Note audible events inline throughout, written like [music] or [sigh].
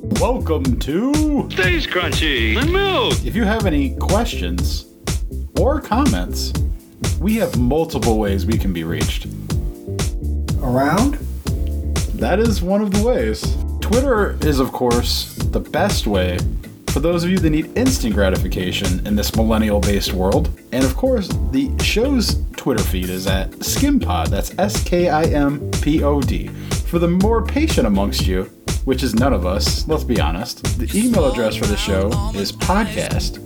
Welcome to Stays Krunchy in Milk. If you have any questions or comments, we have multiple ways we can be reached. Around? That is one of the ways. Twitter is, of course, the best way for those of you that need instant gratification in this millennial based world. And of course, the show's Twitter feed is at Skimpod. That's S K I M P O D. For the more patient amongst you, which is none of us, let's be honest, the email address for the show is podcast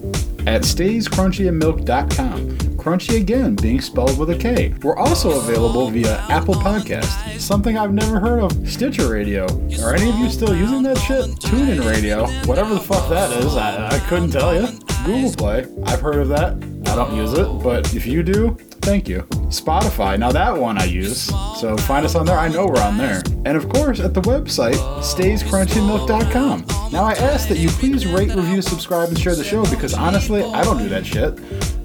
at stayscrunchyandmilk.com. Crunchy again, being spelled with a K. We're also available via Apple Podcast, something I've never heard of, Stitcher Radio. Are any of you still using that shit? TuneIn Radio, whatever the fuck that is, I, I couldn't tell you. Google Play, I've heard of that. I don't use it, but if you do, thank you. Spotify, now that one I use, so find us on there. I know we're on there. And of course, at the website, stayscrunchyandmilk.com. Now I ask that you please rate, review, subscribe, and share the show because honestly, I don't do that shit.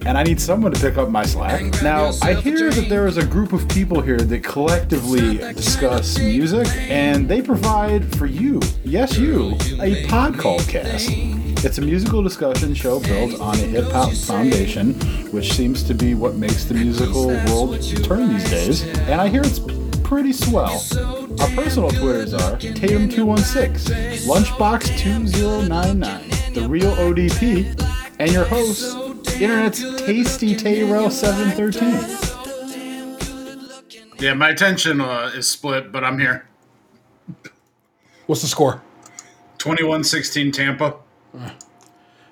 And I need someone to pick up my slack. Now, I hear that there is a group of people here that collectively discuss music, and they provide for you, yes, you, a pod called Cast. It's a musical discussion show built on a hip hop foundation, which seems to be what makes the musical world turn these days. And I hear it's pretty swell. Our personal Twitters are Tatum216, Lunchbox2099, The Real ODP, and your host, Internet's Tasty Tayrel 713. Yeah, my attention uh, is split, but I'm here. What's the score? 21 16 Tampa.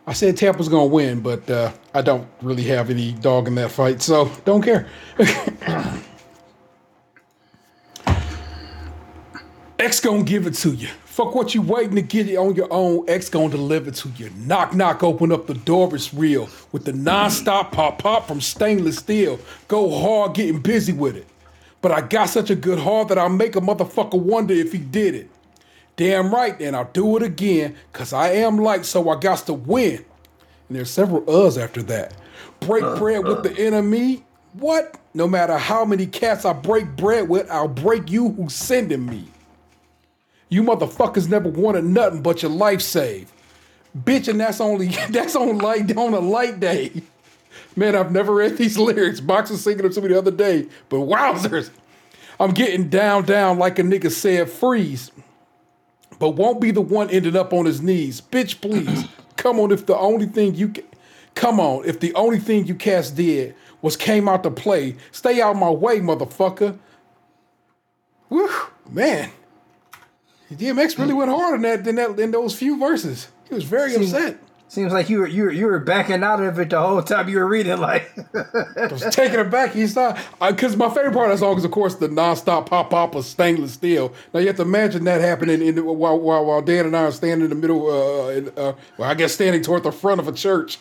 I said Tampa's gonna win, but uh, I don't really have any dog in that fight, so don't care. [laughs] X gonna give it to you. Fuck what you waiting to get it on your own. X gonna deliver to you. Knock knock, open up the door. It's real with the non-stop pop pop from stainless steel. Go hard, getting busy with it. But I got such a good heart that I'll make a motherfucker wonder if he did it. Damn right, and I'll do it again, cause I am light, so I got to win. And there's several us after that. Break uh, bread with uh. the enemy. What? No matter how many cats I break bread with, I'll break you who's sending me. You motherfuckers never wanted nothing but your life saved. Bitch, and that's only [laughs] that's on light on a light day. Man, I've never read these lyrics. Box was singing them to me the other day, but wowzers. I'm getting down, down like a nigga said, freeze. But won't be the one ended up on his knees. Bitch, please. [clears throat] come on, if the only thing you ca- come on, if the only thing you cast did was came out to play, stay out my way, motherfucker. Whew, man. DMX really mm. went hard on that in that in those few verses. He was very Seems- upset. Seems like you were you were you were backing out of it the whole time you were reading. Like, [laughs] I was taking it back. He's not because my favorite part of that song is, of course, the nonstop pop pop of stainless steel. Now you have to imagine that happening in the, while, while while Dan and I are standing in the middle. Uh, in, uh, well, I guess standing toward the front of a church.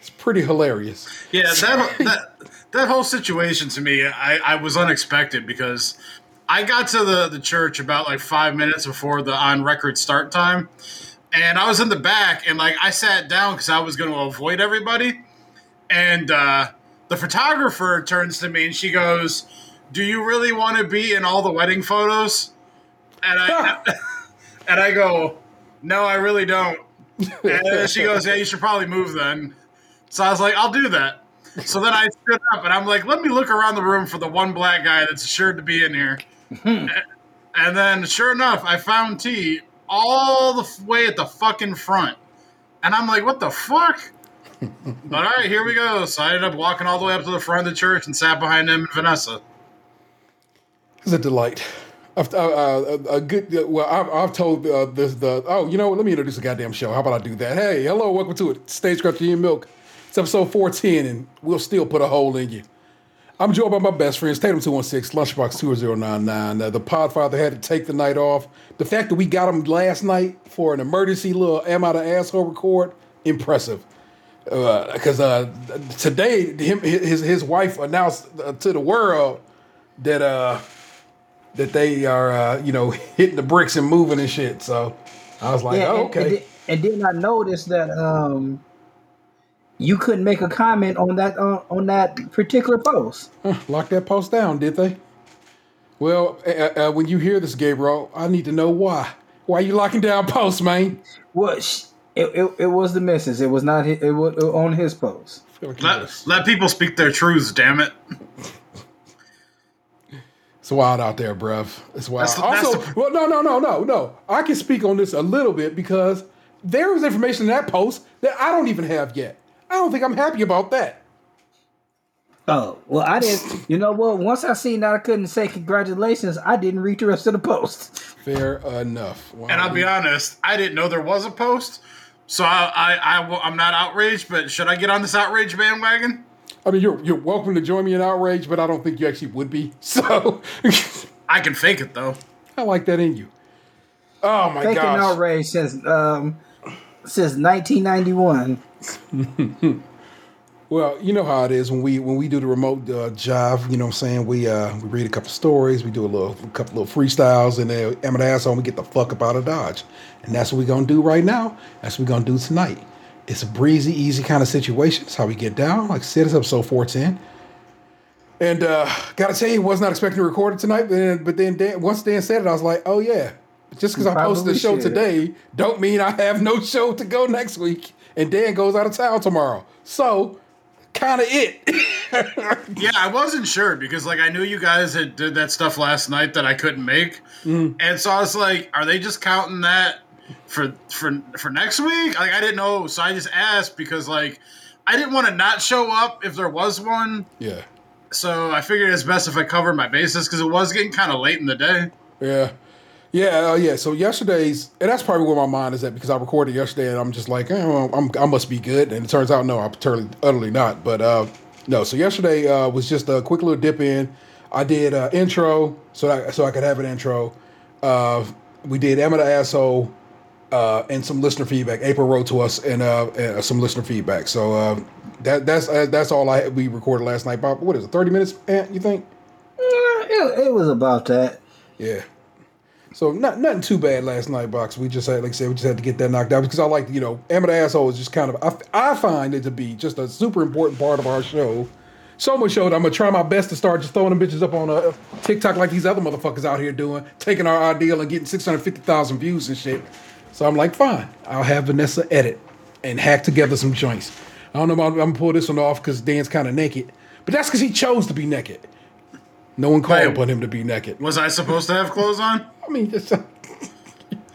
It's pretty hilarious. Yeah, that, that that whole situation to me, I, I was unexpected because I got to the, the church about like five minutes before the on record start time. And I was in the back and like I sat down because I was going to avoid everybody. And uh, the photographer turns to me and she goes, Do you really want to be in all the wedding photos? And I [laughs] and I go, No, I really don't. [laughs] And she goes, Yeah, you should probably move then. So I was like, I'll do that. So then I stood up and I'm like, let me look around the room for the one black guy that's assured to be in here. and then sure enough, I found T all the way at the fucking front. And I'm like, what the fuck? [laughs] but all right, here we go. So I ended up walking all the way up to the front of the church and sat behind him and Vanessa. It's a delight. I've, uh, uh, a good. uh, Well, I've, I've told uh, this. The oh, you know what? Let me introduce a goddamn show. How about I do that? Hey, hello, welcome to it. Stays Krunchy in Milk. It's episode four ten, and we'll still put a hole in you. I'm joined by my best friends, Tatum two one six, Lunchbox two zero nine nine. Uh, the Podfather had to take the night off. The fact that we got him last night for an emergency little am out of asshole record, impressive. Because uh, today, him his his wife announced uh, to the world that uh that they are uh, you know hitting the bricks and moving and shit. So I was like, yeah, oh, and- and, okay. then- and then I noticed that um, you couldn't make a comment on that uh, on that particular post. [laughs] Lock that post down, did they? Well, uh, uh, when you hear this, Gabriel, I need to know why. Why you locking down posts, man? Well, sh- it, it, it was the missus. It was not. His, it was on his post. Like Let, let people speak their truths, damn it. [laughs] It's wild out there, bruv. It's wild. That's the- that's also, the- well, no, no, no, no, no. I can speak on this a little bit because there was information in that post that I don't even have yet. I don't think I'm happy about that. Oh well, I didn't. You know what? Once I seen that I couldn't say congratulations, I didn't read the rest of the post. Fair enough. Wow. And I'll be honest, I didn't know there was a post, so I, I, I will- I'm not outraged. But should I get on this outrage bandwagon? I mean, you're you're welcome to join me in outrage, but I don't think you actually would be. [laughs] So I can fake it though. I like that in you. Oh my Taking gosh! outrage since um since 1991. [laughs] Well, you know how it is when we when we do the remote uh, job. You know what I'm saying? We uh we read a couple stories, we do a little a couple little freestyles, and then I'm an asshole. And we get the fuck up out of Dodge, and that's what we're gonna do right now. That's what we're gonna do tonight. It's a breezy, easy kind of situation. It's how we get down. Like I said, it's episode 410. And uh gotta tell you, was not expecting to record it tonight. But then, but then Dan, once Dan said it, I was like, oh yeah. Just because I posted the show should. today, don't mean I have no show to go next week. And Dan goes out of town tomorrow. So, kind of it. [laughs] Yeah, I wasn't sure because like I knew you guys had did that stuff last night that I couldn't make, mm. and so I was like, are they just counting that for for for next week? Like I didn't know, so I just asked because like I didn't want to not show up if there was one. yeah. So I figured it's best if I covered my bases because it was getting kind of late in the day. Yeah. Yeah, uh, yeah. So yesterday's, and that's probably where my mind is at because I recorded yesterday, and I'm just like, eh, well, I'm, I must be good, and it turns out no, I'm totally, utterly not. But uh, no, so yesterday uh, was just a quick little dip in. I did uh, intro, so I, so I could have an intro. Uh, we did Am I the asshole, uh, and some listener feedback. April wrote to us and uh, uh, some listener feedback. So uh, that that's uh, that's all I we recorded last night. Bob, what is it? Thirty minutes? Ant, you think? Yeah, it, it was about that. Yeah. So not nothing too bad last night, box. We just had, like I said, we just had to get that knocked out because I like, you know, Am the asshole is just kind of. I, I find it to be just a super important part of our show. So much so that I'm gonna try my best to start just throwing them bitches up on a TikTok like these other motherfuckers out here doing, taking our ideal and getting 650,000 views and shit. So I'm like, fine, I'll have Vanessa edit and hack together some joints. I don't know I'm gonna pull this one off because Dan's kind of naked, but that's because he chose to be naked. No one called Wait. upon him to be naked. Was I supposed to have clothes on? [laughs] I mean, it,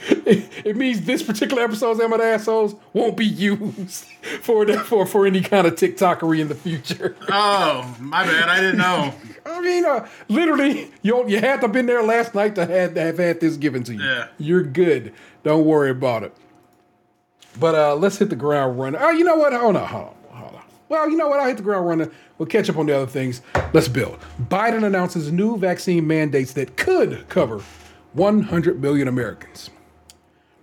[laughs] it means this particular episode's Am I the Assholes won't be used [laughs] for, the, for for any kind of TikTokery in the future. Oh, my bad. I didn't know. I mean, uh, literally, you you had to have been there last night to have, to have had this given to you. Yeah. You're good. Don't worry about it. But uh, let's hit the ground running. Oh, you know what? Hold on, hold on. Well, you know what? I'll hit the ground running. We'll catch up on the other things. Let's build. Biden announces new vaccine mandates that could cover 100 million Americans.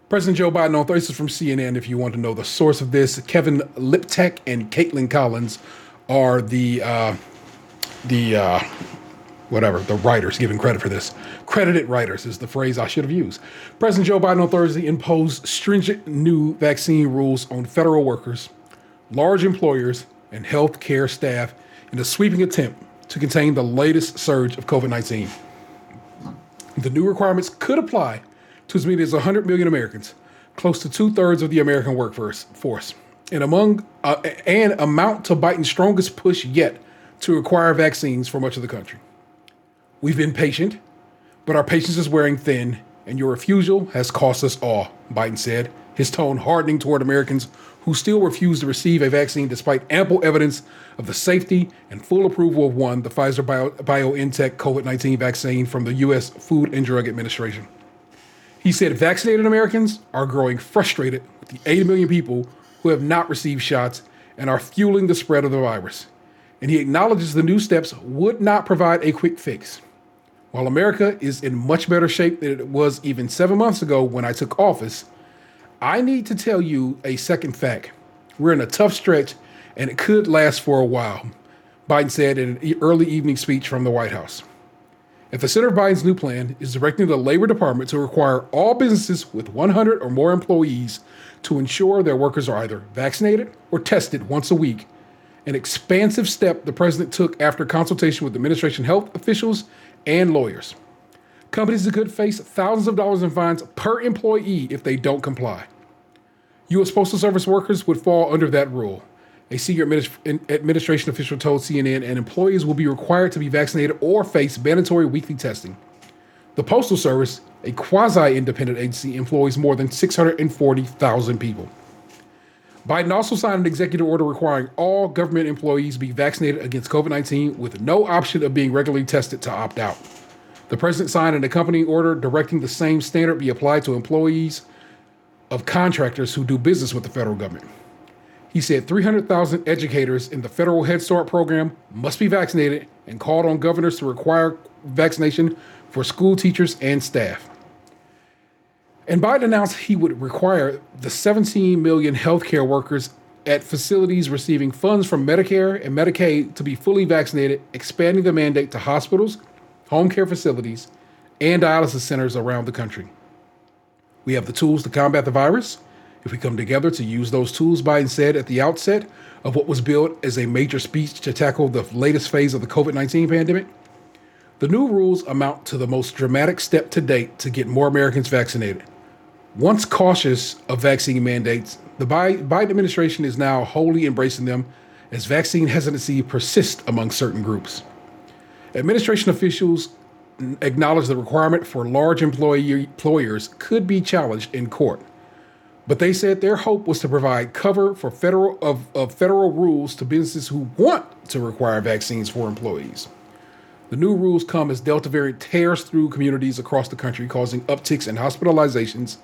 President Joe Biden on Thursday from CNN. If you want to know the source of this, Kevin Liptak and Kaitlan Collins are the uh, the uh, whatever the writers giving credit for this. Credited writers is the phrase I should have used. President Joe Biden on Thursday imposed stringent new vaccine rules on federal workers, large employers, and healthcare staff in a sweeping attempt to contain the latest surge of COVID 19. The new requirements could apply to as many as 100 million Americans, close to two thirds of the American workforce, force, and among uh, and amount to Biden's strongest push yet to require vaccines for much of the country. We've been patient, but our patience is wearing thin, and your refusal has cost us all, Biden said, his tone hardening toward Americans who still refuse to receive a vaccine despite ample evidence of the safety and full approval of one, the Pfizer Bio- BioNTech COVID 19 vaccine from the U.S. Food and Drug Administration. He said vaccinated Americans are growing frustrated with the 80 million people who have not received shots and are fueling the spread of the virus. And he acknowledges the new steps would not provide a quick fix. While America is in much better shape than it was even seven months ago when I took office, I need to tell you a second fact. We're in a tough stretch and it could last for a while, Biden said in an early evening speech from the White House. At the center of Biden's new plan is directing the Labor Department to require all businesses with 100 or more employees to ensure their workers are either vaccinated or tested once a week, an expansive step the president took after consultation with administration health officials and lawyers. Companies could face thousands of dollars in fines per employee if they don't comply. U.S. Postal Service workers would fall under that rule. A senior administ- administration official told CNN, and employees will be required to be vaccinated or face mandatory weekly testing. The Postal Service, a quasi independent agency, employs more than 640,000 people. Biden also signed an executive order requiring all government employees be vaccinated against COVID 19 with no option of being regularly tested to opt out. The president signed an accompanying order directing the same standard be applied to employees of contractors who do business with the federal government. He said 300,000 educators in the federal Head Start program must be vaccinated and called on governors to require vaccination for school teachers and staff. And Biden announced he would require the 17 million healthcare workers at facilities receiving funds from Medicare and Medicaid to be fully vaccinated, expanding the mandate to hospitals, home care facilities, and dialysis centers around the country. We have the tools to combat the virus. If we come together to use those tools, Biden said at the outset of what was billed as a major speech to tackle the latest phase of the COVID 19 pandemic, the new rules amount to the most dramatic step to date to get more Americans vaccinated. Once cautious of vaccine mandates, the Biden administration is now wholly embracing them as vaccine hesitancy persists among certain groups. Administration officials acknowledge the requirement for large employee, employers could be challenged in court. But they said their hope was to provide cover for federal of, of federal rules to businesses who want to require vaccines for employees. The new rules come as Delta variant tears through communities across the country, causing upticks in hospitalizations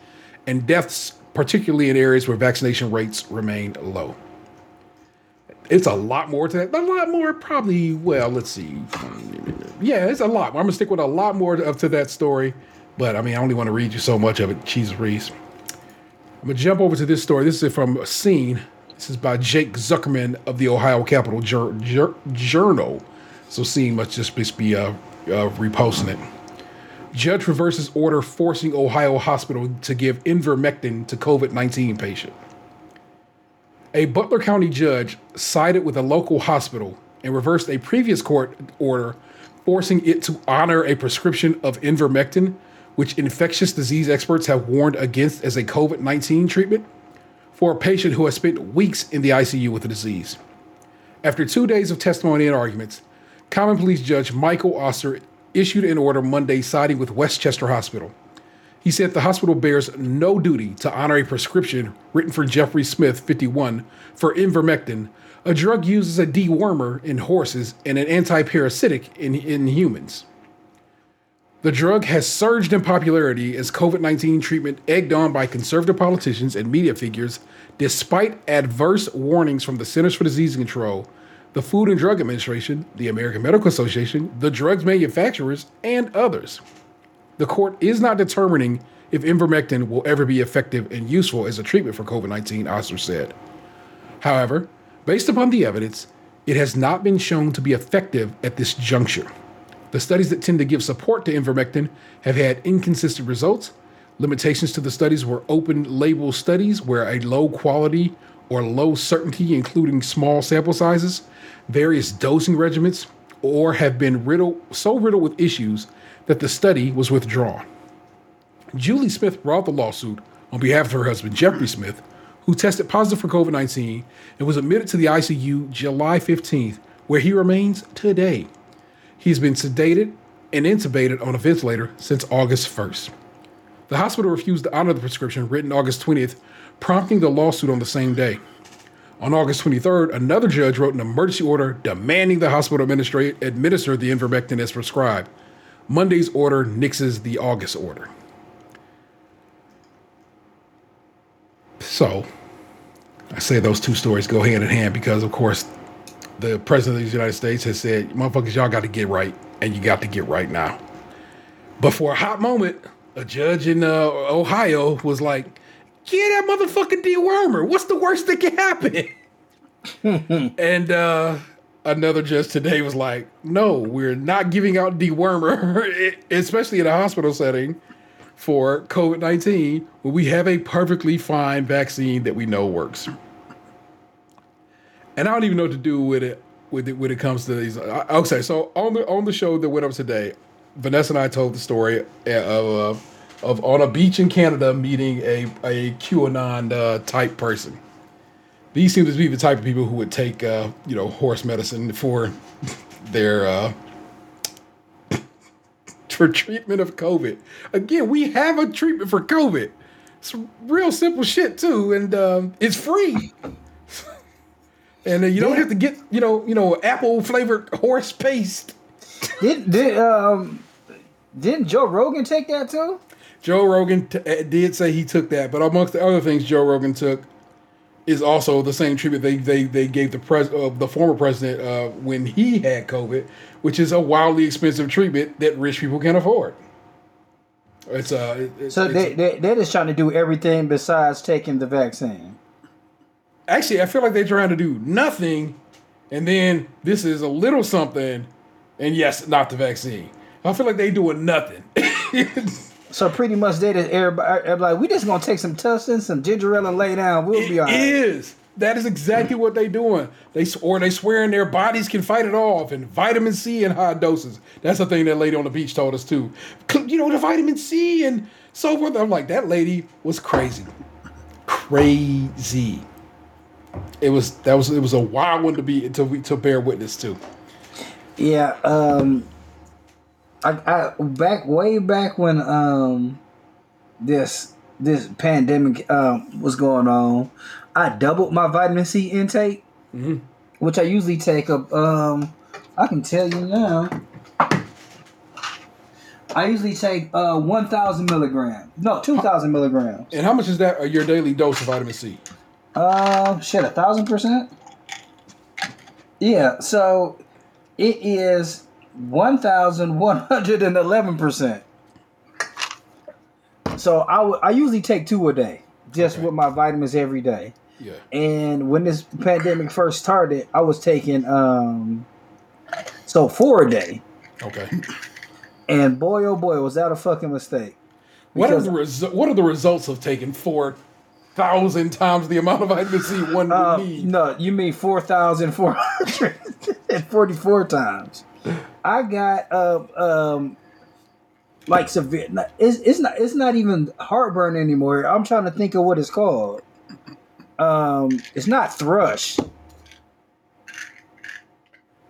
and deaths, particularly in areas where vaccination rates remain low. It's a lot more to that. A lot more, probably. Well, let's see. Yeah, it's a lot. I'm gonna stick with a lot more of to that story, but I mean, I only want to read you so much of it. Cheese Reese. I'm gonna jump over to this story. This is from a Scene. This is by Jake Zuckerman of the Ohio Capital Jur- Jur- Journal. So Scene must just be uh, uh, reposting it. Judge reverses order forcing Ohio hospital to give ivermectin to COVID 19 patient. A Butler County judge sided with a local hospital and reversed a previous court order forcing it to honor a prescription of ivermectin, which infectious disease experts have warned against as a COVID 19 treatment, for a patient who has spent weeks in the ICU with the disease. After two days of testimony and arguments, Common Pleas Judge Michael Oster issued an order Monday siding with West Chester Hospital. He said the hospital bears no duty to honor a prescription written for Jeffrey Smith, 51, for ivermectin, a drug used as a dewormer in horses and an antiparasitic in, in humans. The drug has surged in popularity as COVID 19 treatment egged on by conservative politicians and media figures, despite adverse warnings from the Centers for Disease Control, the Food and Drug Administration, the American Medical Association, the drugs manufacturers, and others. The court is not determining if ivermectin will ever be effective and useful as a treatment for COVID 19, Oster said. However, based upon the evidence, it has not been shown to be effective at this juncture. The studies that tend to give support to ivermectin have had inconsistent results. Limitations to the studies were open label studies where a low quality or low certainty, including small sample sizes, various dosing regimens, or have been riddled, so riddled with issues that the study was withdrawn. Julie Smith brought the lawsuit on behalf of her husband, Jeffrey Smith, who tested positive for COVID 19 and was admitted to the ICU July 15th, where he remains today. He's been sedated and intubated on a ventilator since August 1st. The hospital refused to honor the prescription written August 20th, prompting the lawsuit on the same day. On August 23rd, another judge wrote an emergency order demanding the hospital administra- administer the ivermectin as prescribed. Monday's order nixes the August order. So, I say those two stories go hand in hand because, of course, the president of the United States has said, motherfuckers, y'all got to get right, and you got to get right now. But for a hot moment, a judge in uh, Ohio was like, get that motherfucking dewormer. What's the worst that can happen? [laughs] and uh, another judge today was like, no, we're not giving out dewormer, [laughs] especially in a hospital setting for COVID 19 when we have a perfectly fine vaccine that we know works. And I don't even know what to do with it with it when it comes to these. Okay, so on the on the show that went up today, Vanessa and I told the story uh, of uh, of on a beach in Canada meeting a a QAnon uh, type person. These seem to be the type of people who would take uh, you know horse medicine for their uh, [laughs] for treatment of COVID. Again, we have a treatment for COVID. It's real simple shit too, and um, it's free. and uh, you don't have to get you know you know apple flavored horse paste. Did did um didn't Joe Rogan take that too? Joe Rogan t- uh, did say he took that, but amongst the other things Joe Rogan took is also the same treatment they they, they gave the pres uh, the former president uh, when he had COVID, which is a wildly expensive treatment that rich people can't afford. It's uh, it- So it's- they, they they're just trying to do everything besides taking the vaccine. actually I feel like they're trying to do nothing, and then this is a little something, and yes, not the vaccine. I feel like they doing nothing. [laughs] So pretty much they just everybody, everybody like we just gonna take some tussin, some ginger ale, and lay down. We'll be It all right. is. That is exactly what they doing. They or they swearing their bodies can fight it off, and vitamin C in high doses. That's the thing that lady on the beach told us too. You know the vitamin C and so forth. I'm like that lady was crazy, crazy. It was that was it was a wild one to be to to bear witness to. Yeah, um, I, I back way back when um this this pandemic um was going on, I doubled my vitamin C intake, which I usually take up. Um, I can tell you now. I usually take uh one thousand milligrams. No, two thousand milligrams. And how much is that uh, your daily dose of vitamin C? Uh, shit, a thousand percent. Yeah, so it is one thousand one hundred and eleven percent. So I would- I usually take two a day, just Okay. with my vitamins every day. Yeah. And when this pandemic first started, I was taking um, so four a day. Okay. And boy, oh boy, was that a fucking mistake. What are the resu- what are the results of taking four thousand times the amount of vitamin C one Uh, would need? no, you mean four thousand four hundred and forty-four times. I got uh, um like severe. It's it's not it's not even heartburn anymore. I'm trying to think of what it's called. Um, it's not thrush,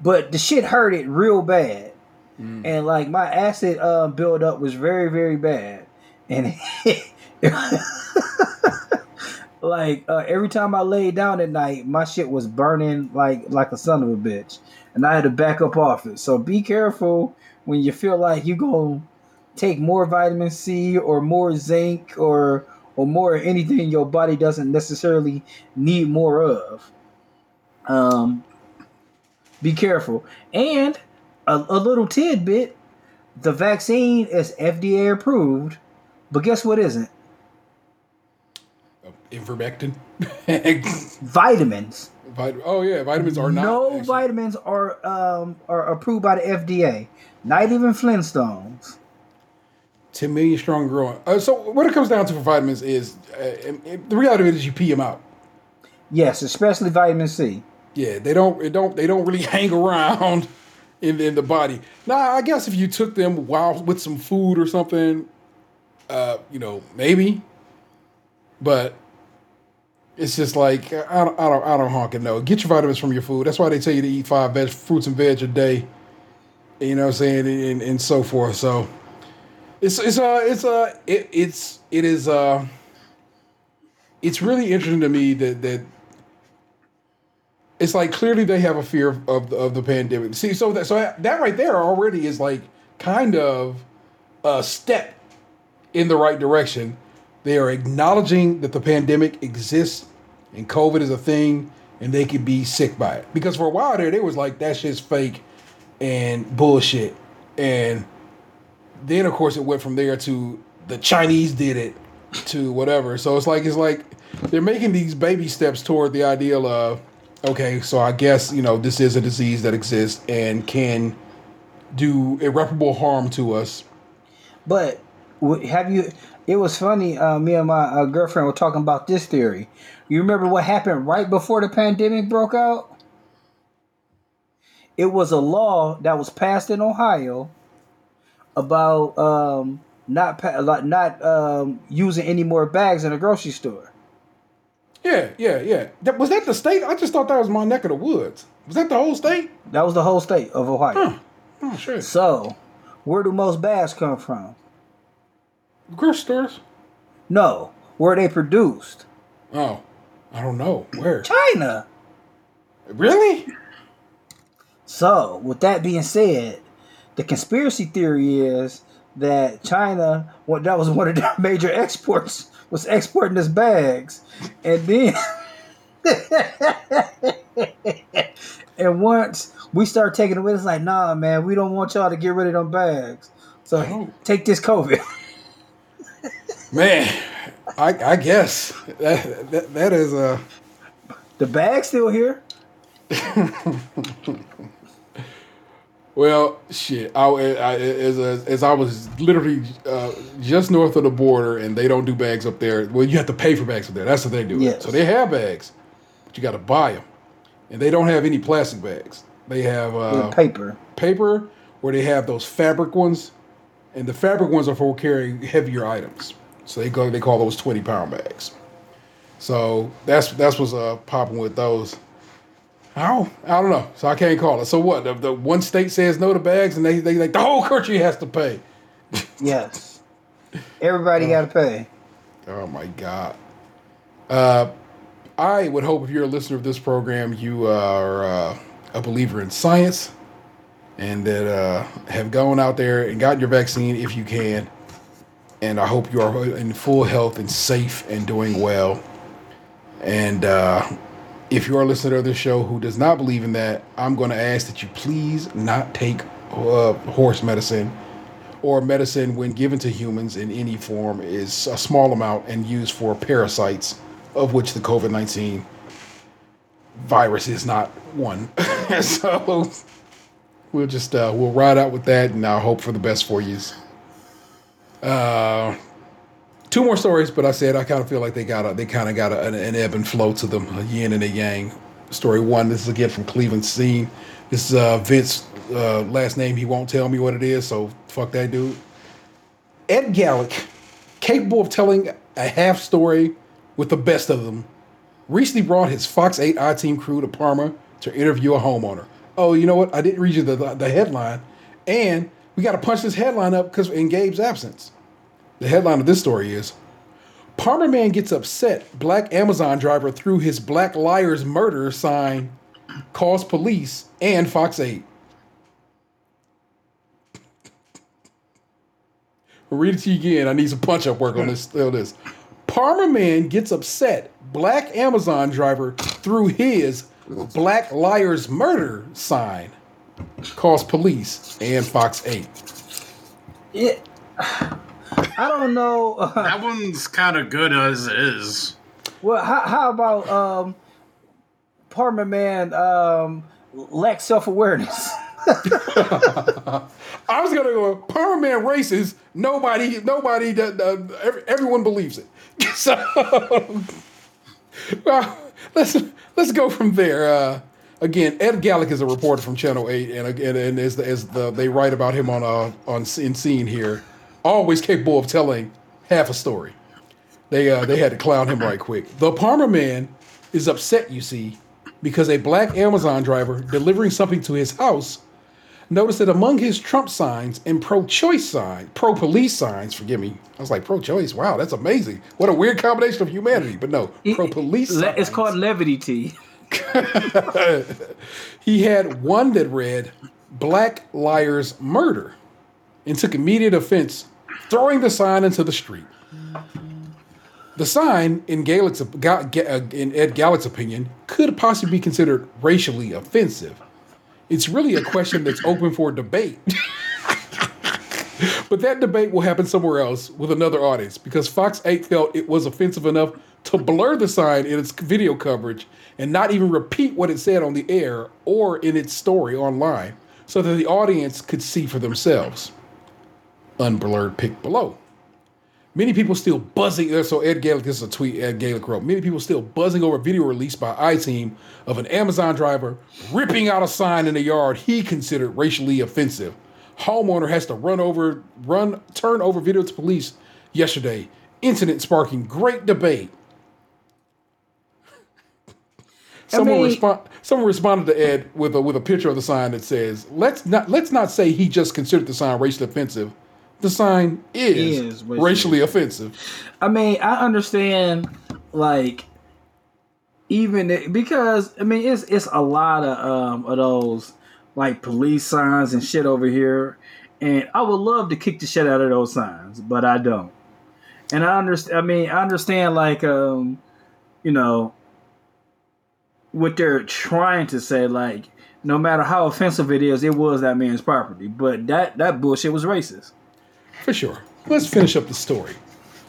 but the shit hurt it real bad, and like my acid uh, buildup was very very bad, and. [laughs] like uh, every time I laid down at night, my shit was burning like like a son of a bitch, and I had to back up off it. So be careful when you feel like you're gonna take more vitamin C or more zinc or or more anything your body doesn't necessarily need more of. Um, be careful, and a, a little tidbit: the vaccine is FDA approved, but guess what isn't? Ivermectin. [laughs] Vitamins. Vit- oh yeah, vitamins are not. no actually- vitamins are um are approved by the FDA. Not even Flintstones. 10 million strong growing. Uh, so what it comes down to for vitamins is uh, and- and the reality of it is you pee them out. Yes, especially vitamin C. Yeah, they don't. It don't. They don't really [laughs] hang around in in the body. Now, I guess if you took them while with some food or something, uh, you know, maybe. But it's just like I don't. I don't. I don't honk and know. Get your vitamins from your food. That's why they tell you to eat five veg, fruits and veg a day. You know what I'm saying, and, and so forth. So it's it's uh it's uh it, it's it is uh it's really interesting to me that that it's like clearly they have a fear of of of the pandemic. See, so that so that right there already is like kind of a step in the right direction. They are acknowledging that the pandemic exists and COVID is a thing, and they could be sick by it. Because for a while there, they was like that shit's fake and bullshit, and then of course it went from there to the Chinese did it to whatever. So it's like it's like they're making these baby steps toward the ideal of okay, so I guess you know this is a disease that exists and can do irreparable harm to us. But have you? It was funny. Uh, me and my uh, girlfriend were talking about this theory. You remember what happened right before the pandemic broke out? It was a law that was passed in Ohio about um, not pa- like not um, using any more bags in a grocery store. Yeah, yeah, yeah. That, was that the state? I just thought that was my neck of the woods. Was that the whole state? That was the whole state of Ohio. Oh, shit. So, where do most bags come from? Grocery stores? No, where they produced? Oh, I don't know. Where? China. Really? So, with that being said, the conspiracy theory is that China, what that was one of their [laughs] major exports, was exporting this bags, and then, [laughs] and once we start taking it away, it's like, nah, man, we don't want y'all to get rid of them bags. So Oh. take this COVID. [laughs] Man, I, I guess that, that that is uh the bag still here. [laughs] well shit. I, I as a, as I was literally uh, just north of the border, and they don't do bags up there. Well, you have to pay for bags up there. That's what they do. Yes. So they have bags, but you got to buy them, and they don't have any plastic bags. They have uh, paper. paper, where they have those fabric ones, and the fabric ones are for carrying heavier items. So they go they call those twenty pound bags. So that's that's what's uh, popping with those. I don't, I don't know. So I can't call it. So what? The, the one state says no to bags, and they they like the whole country has to pay. [laughs] Yes. Everybody got to pay. Oh my God. Uh, I would hope if you're a listener of this program, you are uh, a believer in science and that uh, have gone out there and gotten your vaccine if you can. And I hope you are in full health and safe and doing well. And uh, if you are a listener of this show who does not believe in that, I'm going to ask that you please not take uh, horse medicine or medicine when given to humans in any form is a small amount and used for parasites, of which the COVID 19 virus is not one. [laughs] so we'll just uh, we'll ride out with that and I'll hope for the best for you. Uh, two more stories, but I said I kind of feel like they got a, they kind of got a, an, an ebb and flow to them, a yin and a yang. Story one. This is again from Cleveland Scene. This is uh, Vince. Uh, last name he won't tell me what it is, so fuck that dude. Ed Gallek, capable of telling a half story with the best of them, recently brought his Fox 8 I Team crew to Parma to interview a homeowner. Oh, you know what? I didn't read you the, the headline. And we got to punch this headline up because in Gabe's absence. The headline of this story is Parma man gets upset. Black Amazon driver threw his Black Liars Murder sign, calls police, and Fox 8. I'll read it to you again. I need some punch up work on this. On this. Parma man gets upset. Black Amazon driver threw his Black Liars Murder sign, calls police, and Fox 8. Yeah. I don't know. Uh, [laughs] That one's kind of good as it is. well, how, how about um, Parma man um, lack self awareness? [laughs] [laughs] I was gonna go Parma man racist. Nobody, nobody, uh, uh, every- everyone believes it. So, well, let's let's go from there. Uh, again, Ed Gallek is a reporter from Channel Eight, and again, and as the, as the they write about him on uh on in scene here, always capable of telling half a story. They uh, they had to clown him right quick. The Parma man is upset, you see, because a black Amazon driver delivering something to his house noticed that among his Trump signs and pro-choice signs, pro-police signs, forgive me, I was like pro-choice. Wow, that's amazing. What a weird combination of humanity. But no, pro-police. It's signs. called levity tea. [laughs] He had one that read "Black Liars Murder," and took immediate offense, throwing the sign into the street. The sign, in uh, in Ed Gallek's opinion, could possibly be considered racially offensive. It's really a question that's open for debate. [laughs] but that debate will happen somewhere else with another audience because Fox 8 felt it was offensive enough to blur the sign in its video coverage and not even repeat what it said on the air or in its story online so that the audience could see for themselves. Unblurred pic below. Many people still buzzing. So Ed Gallek, this is a tweet Ed Gallek wrote. Many people still buzzing over video released by iTeam of an Amazon driver ripping out a sign in the yard he considered racially offensive. Homeowner has to run over, run, turn over video to police yesterday. Incident sparking great debate. Someone, someone responded to Ed with a with a picture of the sign that says, "Let's not let's not say he just considered the sign racially offensive. The sign is, Is racially- racially offensive." I mean, I understand, like, even it- because I mean, it's it's a lot of um of those like police signs and shit over here, and I would love to kick the shit out of those signs, but I don't. And I understand. I mean, I understand, like, um, you know, what they're trying to say, like. No matter how offensive it is, it was that man's property. But that that bullshit was racist. For sure. Let's finish up the story.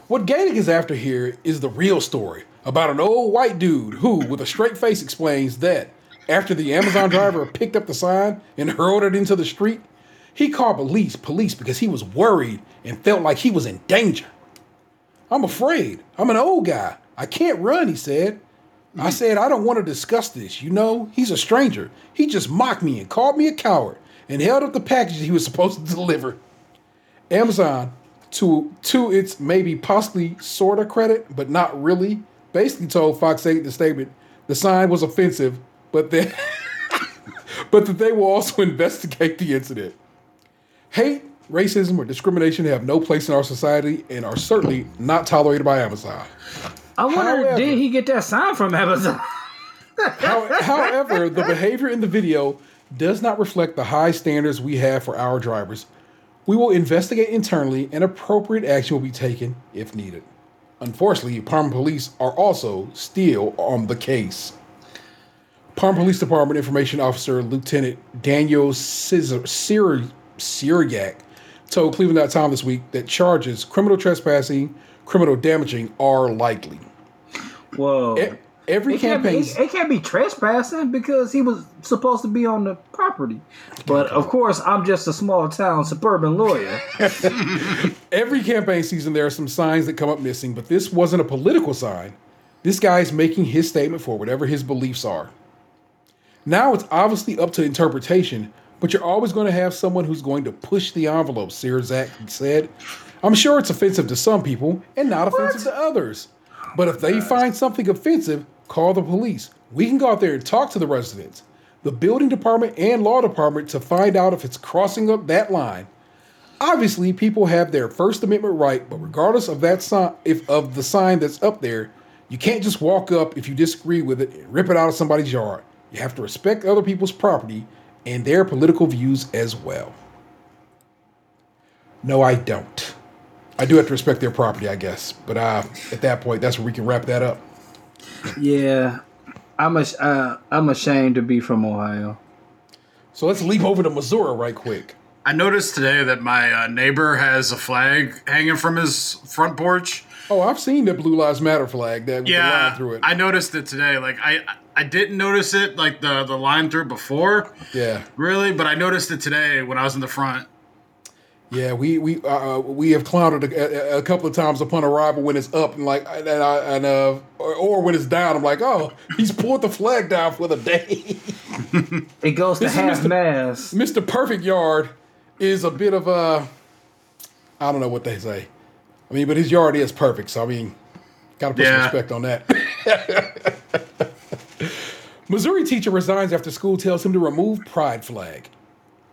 What Gallek is after here is the real story about an old white dude who, with a straight face, explains that after the Amazon driver [coughs] picked up the sign and hurled it into the street, he called police, police because he was worried and felt like he was in danger. I'm afraid. I'm an old guy. I can't run, he said. I mm. said, I don't want to discuss this. You know, he's a stranger. He just mocked me and called me a coward and held up the package he was supposed to deliver. Amazon, to to its maybe possibly sort of credit, but not really, basically told Fox 8 the statement the sign was offensive, but that [laughs] but that they will also [laughs] investigate the incident. Hate, racism, or discrimination have no place in our society and are certainly not tolerated by Amazon. I wonder, However- did he get that sign from Amazon? [laughs] How- however, the behavior in the video does not reflect the high standards we have for our drivers. We will investigate internally and appropriate action will be taken if needed. Unfortunately, Parma Police are also still on the case. Parma Police Department Information Officer Lieutenant Daniel Ciryak told Cleveland.com this week that charges criminal trespassing, criminal damaging are likely. Whoa. E- Every It can't, be, campaign. it can't be trespassing because he was supposed to be on the property. But of course, I'm just a small town suburban lawyer. [laughs] Every campaign season, there are some signs that come up missing, but this wasn't a political sign. This guy's making his statement for whatever his beliefs are. Now it's obviously up to interpretation, but you're always going to have someone who's going to push the envelope, Ciryak said. I'm sure it's offensive to some people and not offensive to others. But if they find something offensive, call the police. We can go out there and talk to the residents, the building department, and law department to find out if it's crossing up that line. Obviously, people have their First Amendment right, but regardless of that sign, if of the sign that's up there, you can't just walk up if you disagree with it and rip it out of somebody's yard. You have to respect other people's property and their political views as well. No, I don't. I do have to respect their property, I guess. But uh, at that point, that's where we can wrap that up. yeah, I'm a, uh, I'm ashamed to be from Ohio. So let's leap over to Missouri right quick. I noticed today that my uh, neighbor has a flag hanging from his front porch. Oh, I've seen the Blue Lives Matter flag that with Yeah, line through it. I noticed it today. Like I, I didn't notice it like the the line through before, yeah. really, but I noticed it today when I was in the front. Yeah, we we uh, we have clowned a, a, a couple of times upon arrival when it's up and like and, I, and uh or, or when it's down. I'm like, oh, [laughs] he's pulled the flag down for the day. [laughs] It goes to This is half Mr. mass. Mr. Perfect Yard is a bit of a I don't know what they say. I mean, but his yard is perfect, so I mean, gotta put Yeah. some respect on that. [laughs] Missouri teacher resigns after school tells him to remove pride flag.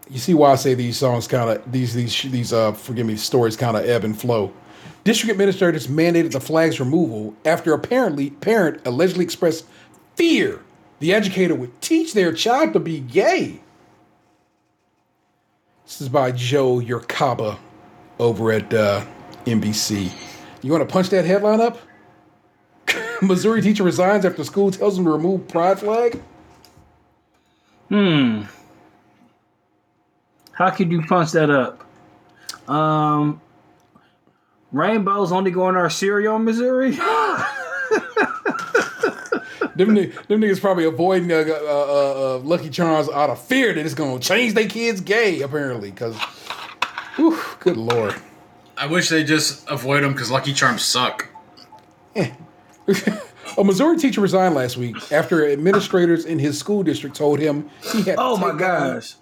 You see why I say these songs kind of these these these uh forgive me stories kind of ebb and flow. District administrators mandated the flag's removal after apparently parent allegedly expressed fear the educator would teach their child to be gay. This is by Jo Yurcaba over at uh, NBC. You want to punch that headline up? [laughs] Missouri teacher resigns after school tells him to remove pride flag. Hmm. How could you punch that up? Um, rainbows only going in our cereal, Missouri. [laughs] Them, them niggas probably avoiding uh, uh, uh, uh, Lucky Charms out of fear that it's gonna change their kids gay. Apparently, because, good lord. I wish they just avoid them because Lucky Charms suck. [laughs] A Missouri teacher resigned last week after administrators in his school district told him he had. to oh my take down- gosh.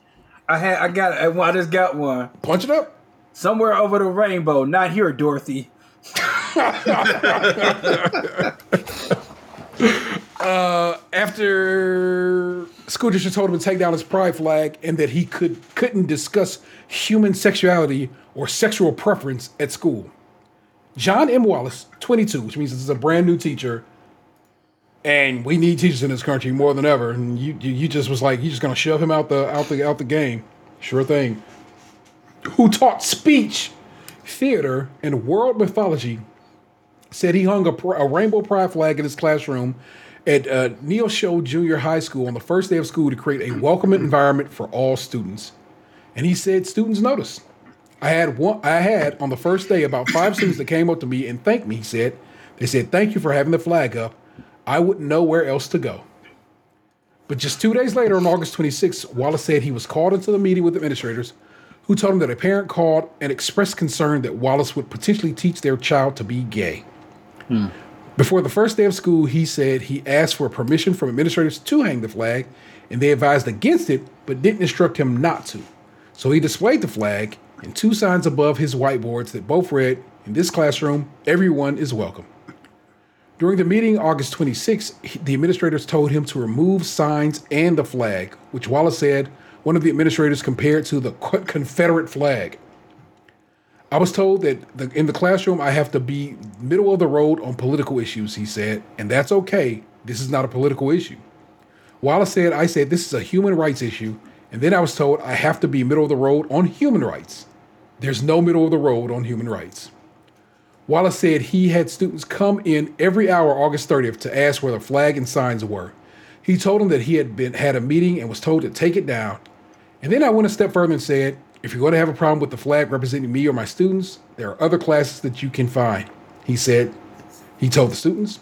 I had, I got, I just got one. Punch it up. Somewhere over the rainbow, not here, Dorothy. [laughs] Uh, after school district told him to take down his pride flag and that he could couldn't discuss human sexuality or sexual preference at school. John M. Wallace, 22, which means this is a brand new teacher, and we need teachers in this country more than ever. And you, you, you just was like, you just gonna shove him out the out the out the game. Sure thing. Who taught speech, theater, and world mythology said he hung a, a rainbow pride flag in his classroom at uh, Neosho Junior High School on the first day of school to create a welcoming environment for all students. And he said students noticed. I had one. I had on the first day about five students that came up to me and thanked me. He said, "They said thank you for having the flag up. I wouldn't know where else to go." But just two days later, on August 26th, Wallace said he was called into the meeting with administrators, who told him that a parent called and expressed concern that Wallace would potentially teach their child to be gay. Hmm. Before the first day of school, he said he asked for permission from administrators to hang the flag, and they advised against it, but didn't instruct him not to. So he displayed the flag and two signs above his whiteboards that both read, In this classroom, everyone is welcome. During the meeting August 26, the administrators told him to remove signs and the flag, which Wallace said one of the administrators compared to the Confederate flag. I was told that the, in the classroom I have to be middle of the road on political issues, he said, and that's okay. This is not a political issue. Wallace said, I said, this is a human rights issue, and then I was told I have to be middle of the road on human rights. There's no middle of the road on human rights. Wallace said he had students come in every hour August 30th to ask where the flag and signs were. He told them that he had been had a meeting and was told to take it down. And then I went a step further and said, if you're going to have a problem with the flag representing me or my students, there are other classes that you can find. He said, he told the students.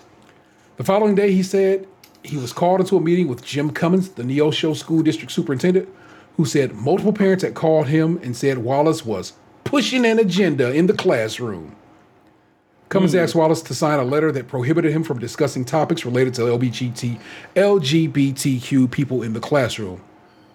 The following day, he said he was called into a meeting with Jim Cummins, the Neosho School District Superintendent, who said multiple parents had called him and said Wallace was pushing an agenda in the classroom. Cummins hmm. asked Wallace to sign a letter that prohibited him from discussing topics related to LGBT, LGBTQ people in the classroom.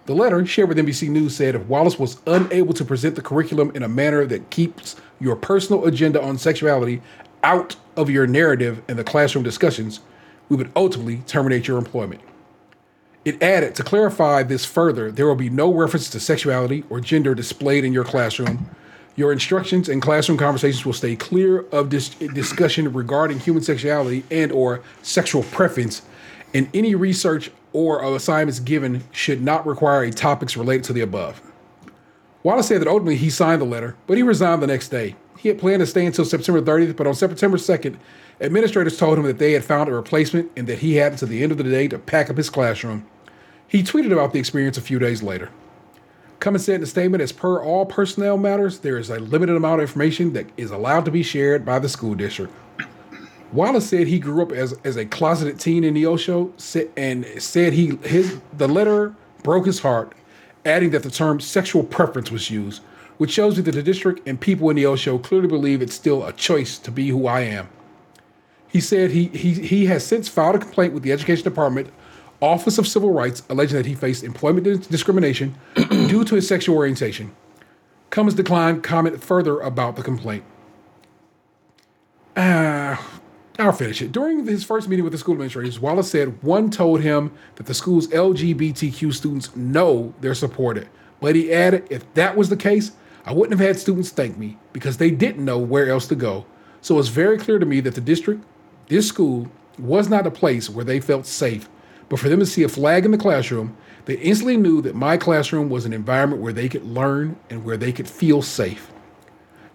The letter, shared with NBC News, said if Wallace was unable to present the curriculum in a manner that keeps your personal agenda on sexuality out of your narrative in the classroom discussions, we would ultimately terminate your employment. It added to clarify this further, there will be no reference to sexuality or gender displayed in your classroom. Your instructions and classroom conversations will stay clear of this discussion regarding human sexuality and or sexual preference, and any research or assignments given should not require a topics related to the above. Wallace said that ultimately he signed the letter, but he resigned the next day. He had planned to stay until September 30th, but on September 2nd, administrators told him that they had found a replacement and that he had until the end of the day to pack up his classroom. He tweeted about the experience a few days later. Cummins said in a statement, as per all personnel matters, there is a limited amount of information that is allowed to be shared by the school district. Wallace said he grew up as, as a closeted teen in Neosho and said he his the letter broke his heart, adding that the term sexual preference was used, which shows me that the district and people in Neosho clearly believe it's still a choice to be who I am. He said he, he, he has since filed a complaint with the Education Department, Office of Civil Rights, alleging that he faced employment discrimination [clears throat] due to his sexual orientation. Cummins declined comment further about the complaint. Ah, I'll finish it. During his first meeting with the school administrators, Wallace said one told him that the school's LGBTQ students know they're supported. But he added, if that was the case, I wouldn't have had students thank me because they didn't know where else to go. So it's very clear to me that the district, this school, was not a place where they felt safe. But for them to see a flag in the classroom, they instantly knew that my classroom was an environment where they could learn and where they could feel safe.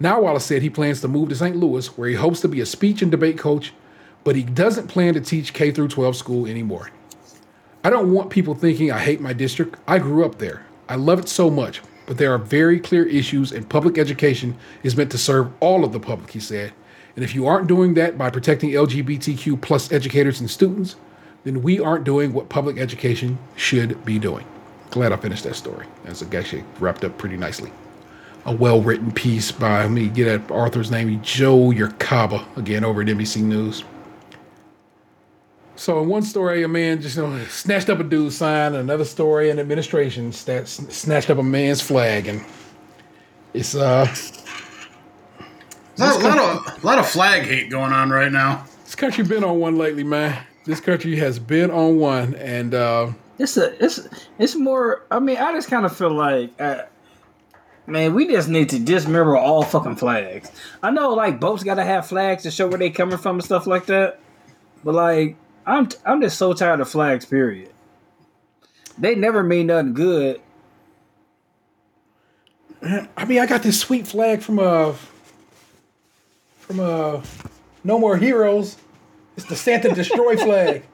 Now, Wallace said he plans to move to St. Louis, where he hopes to be a speech and debate coach, but he doesn't plan to teach K through 12 school anymore. I don't want people thinking I hate my district. I grew up there. I love it so much, but there are very clear issues, and public education is meant to serve all of the public, he said. And if you aren't doing that by protecting LGBTQ plus educators and students, then we aren't doing what public education should be doing. Glad I finished that story. That's actually wrapped up pretty nicely a well-written piece by let me get at Arthur's name, Jo Yurcaba, again over at NBC News. So in one story, a man just you know, snatched up a dude's sign. And another story, an administration stat, snatched up a man's flag, and it's uh, A lot, lot of, lot of flag hate going on right now. this country been on one lately, man. This country has been on one, and uh, It's a it's it's more. I mean, I just kind of feel like, uh, man, we just need to dismember all fucking flags. I know, like boats got to have flags to show where they coming from and stuff like that. But like, I'm I'm just so tired of flags. Period. They never mean nothing good. I mean, I got this sweet flag from uh from uh No More Heroes. It's the Santa Destroy flag.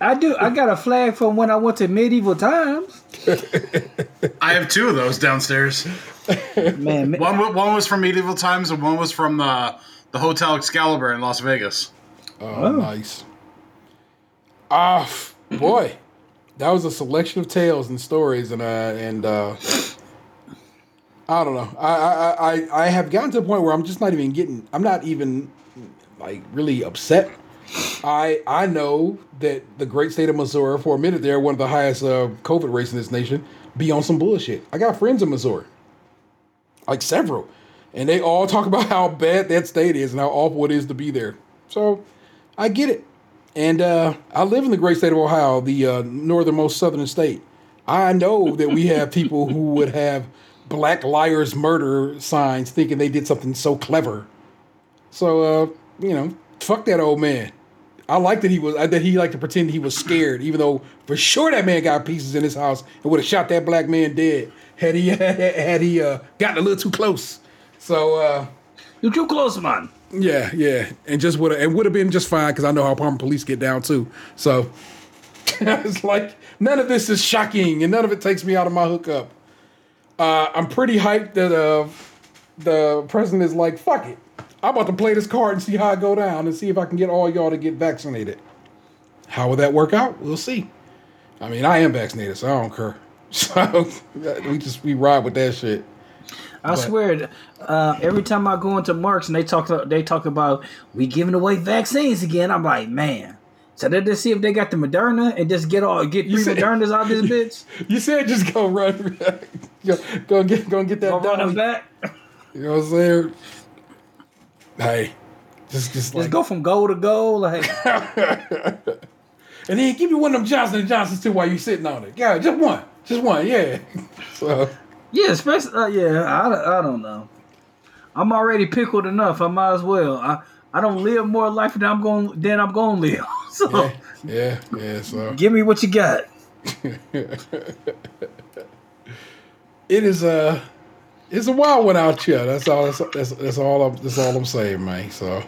I do. I got a flag from when I went to medieval times. I have two of those downstairs. Man, me- One, one was from medieval times, and one was from the the Hotel Excalibur in Las Vegas. Oh, nice. Ah, f- boy, that was a selection of tales and stories, and uh, and uh, I don't know. I, I I I have gotten to the point where I'm just not even getting. I'm not even like really upset. I I know that the great state of Missouri, for a minute there, one of the highest uh, COVID rates in this nation, be on some bullshit. I got friends in Missouri, like several, and they all talk [laughs] about how bad that state is and how awful it is to be there. So I get it. And uh, I live in the great state of Ohio, the uh, northernmost southern state. I know that we have people who would have black liars murder signs thinking they did something so clever. So, uh, you know, fuck that old man. I like that he was that he liked to pretend he was scared, even though for sure that man got pieces in his house and would have shot that black man dead had he [laughs] had he uh, gotten a little too close. So uh, you too close, man. yeah, yeah, and just would have and would have been just fine because I know how Parma police get down too. So [laughs] it's like none of this is shocking, and none of it takes me out of my hookup. Uh, I'm pretty hyped that uh, the president is like, "Fuck it, I'm about to play this card and see how I go down, and see if I can get all y'all to get vaccinated." How will that work out? We'll see. I mean, I am vaccinated, so I don't care. [laughs] So we just we ride with that shit. I swear, uh, every time I go into Marc's and they talk, they talk about we giving away vaccines again. I'm like, man. So they just see if they got the Moderna and just get all get three said- Modernas out this [laughs] bitch. You said just go run, [laughs] go, go get go get that Go run done. back. You know what I'm saying? Hey, just just Just like, go from goal to goal. Like [laughs] [laughs] and then give me one of them Johnson and Johnsons too while you sitting on it. Yeah, just one, just one. Yeah. [laughs] So yeah, especially uh, yeah. I, I don't know. I'm already pickled enough. I might as well. I I don't live more life than I'm going than I'm going to live. So yeah, yeah, yeah. So give me what you got. it is a it's a wild one out here. That's all. That's, that's, that's all. I'm, that's all I'm saying, man. So,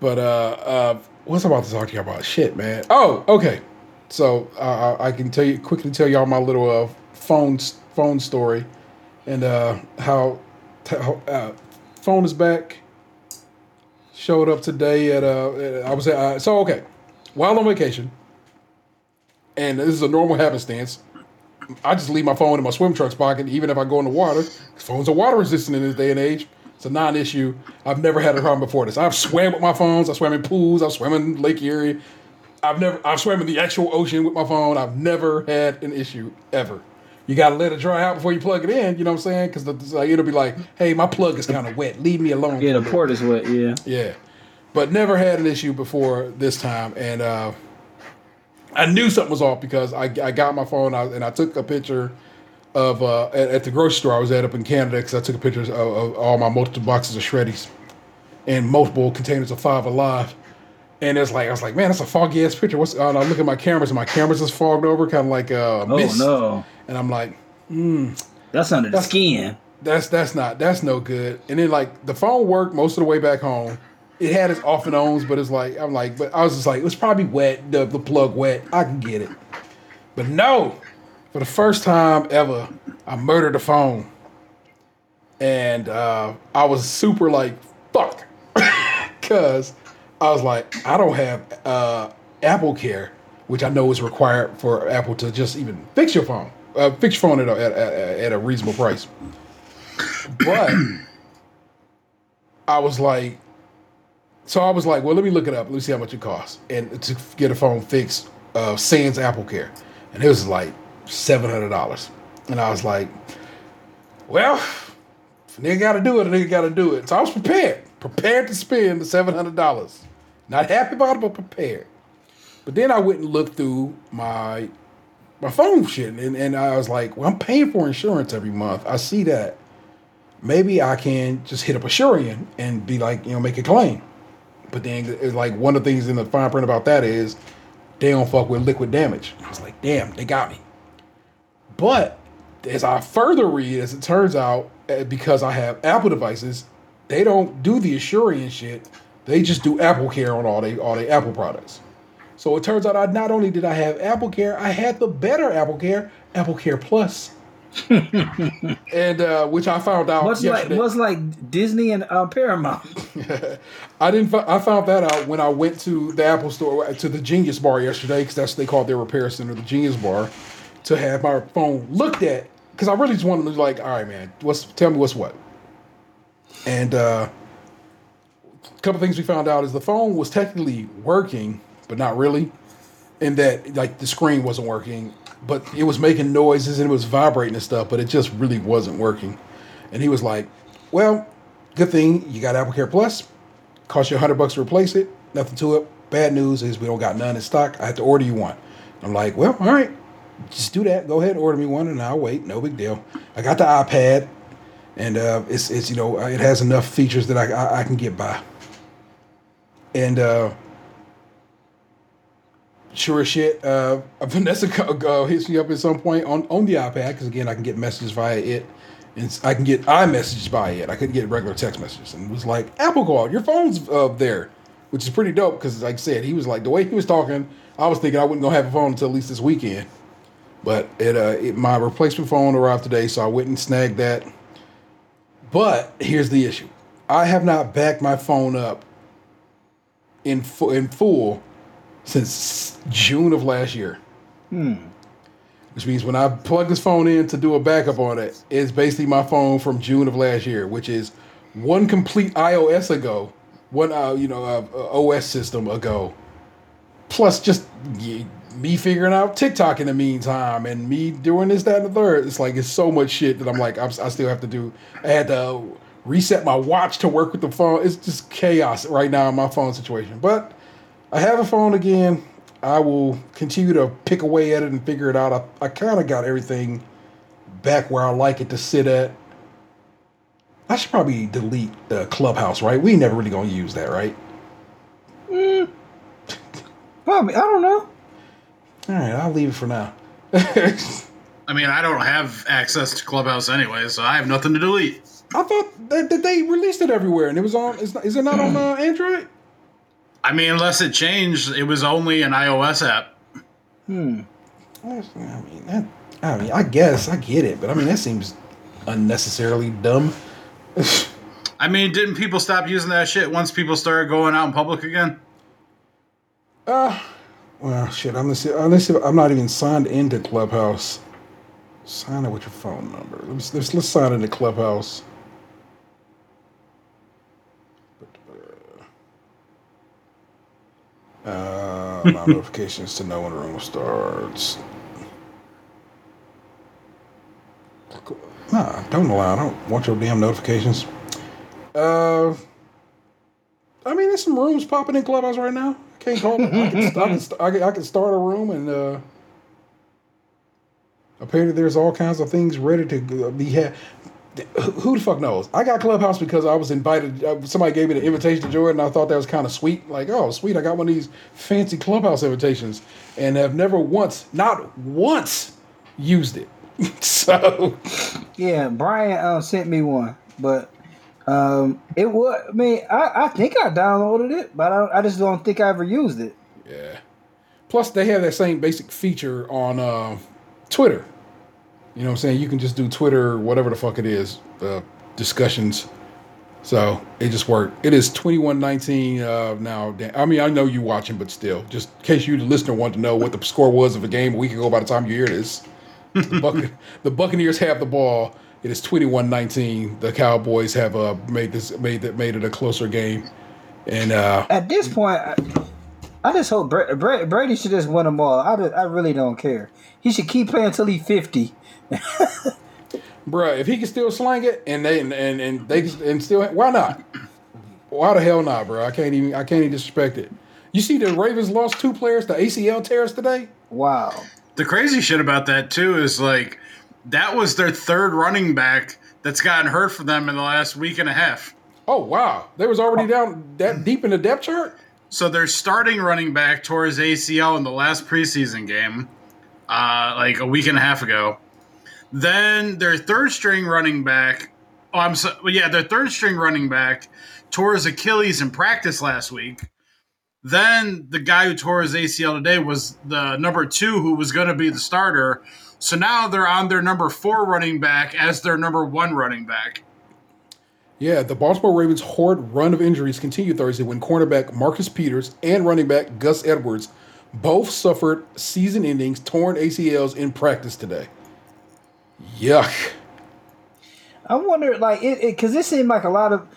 but uh, uh, what's I about to talk to you about? Shit, man. Oh, okay. So uh, I can tell you quickly tell y'all my little uh, phone phone story and uh, how, t- uh, phone is back. Showed up today at uh, I was at, uh, so okay while on vacation, and this is a normal happenstance. I just leave my phone in my swim trunks pocket, even if I go in the water. Phones are water resistant in this day and age. It's a non-issue. I've never had a problem before this. I've swam with my phones. I swam in pools. I've swam in Lake Erie. I've never. I've swam in the actual ocean with my phone. I've never had an issue ever. You gotta let it dry out before you plug it in. You know what I'm saying? Because like, it'll be like, "Hey, my plug is kind of wet. Leave me alone." Yeah, the port is wet. Yeah. Yeah. But never had an issue before this time. And uh, I knew something was off because I, I got my phone out and I took a picture of uh, at, at the grocery store I was at up in Canada because I took a picture of, of all my multiple boxes of Shreddies and multiple containers of Five Alive. And it's like I was like, man, that's a foggy ass picture. What's? Uh, and I look at my cameras and my cameras is fogged over, kind of like uh, Oh mist. no, And I'm like, that's under the skin. that's that's not that's no good. And then like the phone worked most of the way back home. It had its off and ons, but it's like I'm like, but I was just like, it was probably wet, the, the plug wet. I can get it. But no, for the first time ever, I murdered the phone. And uh, I was super like, fuck. [laughs] Cause I was like, I don't have uh, Apple Care, which I know is required for Apple to just even fix your phone, uh, fix your phone at a, at, at, at a reasonable price. But I was like, So I was like, well, let me look it up. Let me see how much it costs, and to get a phone fixed, uh, Sans Apple Care, and it was like seven hundred dollars. And I was like, well, if a nigga got to do it, a nigga got to do it. So I was prepared, prepared to spend the seven hundred dollars. Not happy about it, but prepared. But then I went and looked through my my phone shit, and, and I was like, well, I'm paying for insurance every month. I see that. Maybe I can just hit up a Asurion and be like, you know, make a claim. But then like one of the things in the fine print about that is they don't fuck with liquid damage. I was like, damn, they got me. But as I further read, as it turns out, uh, because I have Apple devices, they don't do the Asurion shit. They just do Apple Care on all they all they Apple products. So it turns out I not only did I have Apple Care, I had the better Apple Care, Apple Care Plus. [laughs] and uh, which I found out Much like yesterday. much like Disney and uh, Paramount. [laughs] I didn't. I found that out when I went to the Apple store to the Genius Bar yesterday because that's what they called their repair center, the Genius Bar, to have my phone looked at because I really just wanted to be like, all right, man, what's tell me what's what. And uh, a couple things we found out is the phone was technically working, but not really, and that like the screen wasn't working, but it was making noises and it was vibrating and stuff, but it just really wasn't working. And he was like, well, good thing you got Apple Care Plus. Cost you a hundred bucks to replace it. Nothing to it. Bad news is we don't got none in stock. I have to order you one. I'm like, well, all right, just do that. Go ahead and order me one, and I'll wait. No big deal. I got the iPad, and uh, it's it's you know it has enough features that I I, I can get by. And uh, sure as shit, uh, [laughs] Vanessa uh, hits me up at some point on on the iPad because again I can get messages via it. And I can get iMessages by it. I couldn't get regular text messages. And was like, Apple called, your phone's up there, which is pretty dope because, like I said, he was like, the way he was talking, I was thinking I going to have a phone until at least this weekend. But it, uh, it, my replacement phone arrived today, so I went and snagged that. But here's the issue I have not backed my phone up in, fu- in full since June of last year which means when I plug this phone in to do a backup on it, it's basically my phone from June of last year, which is one complete iOS ago, one uh, you know uh, OS system ago, plus just me figuring out TikTok in the meantime, and me doing this, that, and the third. It's like it's so much shit that I'm like I'm, I still have to do. I had to reset my watch to work with the phone. It's just chaos right now in my phone situation, but I have a phone again. I will continue to pick away at it and figure it out. I, I kind of got everything back where I like it to sit at. I should probably delete the clubhouse, right? We never really gonna use that, right? [laughs] Probably, I don't know. All right, I'll leave it for now. [laughs] I mean, I don't have access to Clubhouse anyway, so I have nothing to delete. I thought that, that they released it everywhere, and it was on. Is, is it not on uh, Android? I mean, unless it changed, it was only an iOS app. Hmm. I mean, that, I mean, I guess I get it, but I mean that seems unnecessarily dumb. [laughs] I mean, didn't people stop using that shit once people started going out in public again? Uh, well, shit. Unless unless I'm not even signed into Clubhouse. Sign in with your phone number. Let's let's, let's sign into Clubhouse. Uh, [laughs] notifications to know when the room starts. Nah, don't allow. I don't want your damn notifications. Uh, I mean, there's some rooms popping in Clubhouse right now. I can't call. I can, I can, I can, I can start a room and uh, apparently there's all kinds of things ready to be had. Who the fuck knows? I got Clubhouse because I was invited. Uh, somebody gave me the invitation to join, and I thought that was kind of sweet. Like, oh, sweet! I got one of these fancy Clubhouse invitations, and have never once, not once, used it. [laughs] so, Yeah, Brian uh, sent me one, but um, it was. I mean, I, I think I downloaded it, but I, I just don't think I ever used it. Yeah. Plus, they have that same basic feature on uh, Twitter. You know what I'm saying? You can just do Twitter, whatever the fuck it is, uh, discussions. So it just worked. It is 2119 uh, now. I mean, I know you watching, but still, just in case you, the listener, want to know what the score was of a game a week ago by the time you hear this. The, Buc- [laughs] the Buccaneers have the ball. It is 21-19. The Cowboys have uh, made this made that made it a closer game. And uh, At this point, I, I just hope Bra- Bra- Brady should just win them all. I, just- I really don't care. He should keep playing until he's fifty. Bruh, if he can still slang it and they and and, and they can- and still why not? Why the hell not, bro? I can't even I can't even disrespect it. You see, the Ravens lost two players to ACL tears today. Wow. The crazy shit about that too is like that was their third running back that's gotten hurt for them in the last week and a half. Oh wow, they was already down that deep in the depth chart. So their starting running back tore his ACL in the last preseason game, uh, like a week and a half ago. Then their third string running back, oh, I'm so, yeah, their third string running back tore his Achilles in practice last week. Then the guy who tore his ACL today was the number two who was going to be the starter. So now they're on their number four running back as their number one running back. Yeah, the Baltimore Ravens' horde run of injuries continued Thursday when cornerback Marcus Peters and running back Gus Edwards both suffered season-ending torn ACLs in practice today. Yuck. I wonder, like, it because it, seemed like a lot of.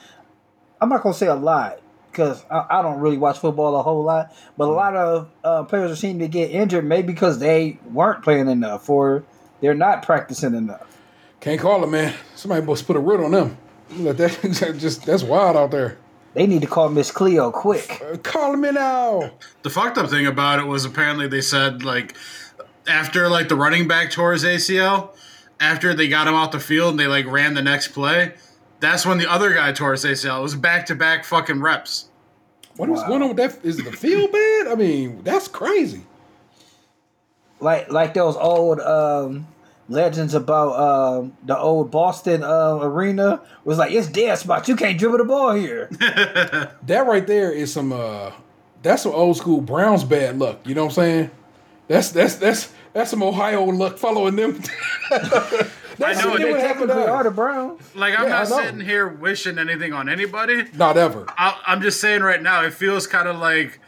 I'm not gonna say a lot because I, I don't really watch football a whole lot, but a lot of uh, players are seem to get injured maybe because they weren't playing enough or they're not practicing enough. Can't call it, man. Somebody must put a root on them. Let that [laughs] just that's wild out there. They need to call Miss Cleo quick. Uh, call me now. The fucked up thing about it was apparently they said like after like the running back tore his ACL, after they got him off the field and they like ran the next play, that's when the other guy tore his ACL. It was back to back fucking reps. What was going on with that? Is the field [laughs] bad? I mean, that's crazy. Like like those old um, legends about um, the old Boston uh, arena was like it's dead spot. You can't dribble the ball here. [laughs] That right there is some uh that's some old school Browns bad luck. You know what I'm saying? That's that's that's that's some Ohio luck following them. [laughs] I know shit it. would they happen to- are the Browns. Like I'm Yeah, not sitting here wishing anything on anybody. Not ever. I, I'm just saying right now, it feels kind of like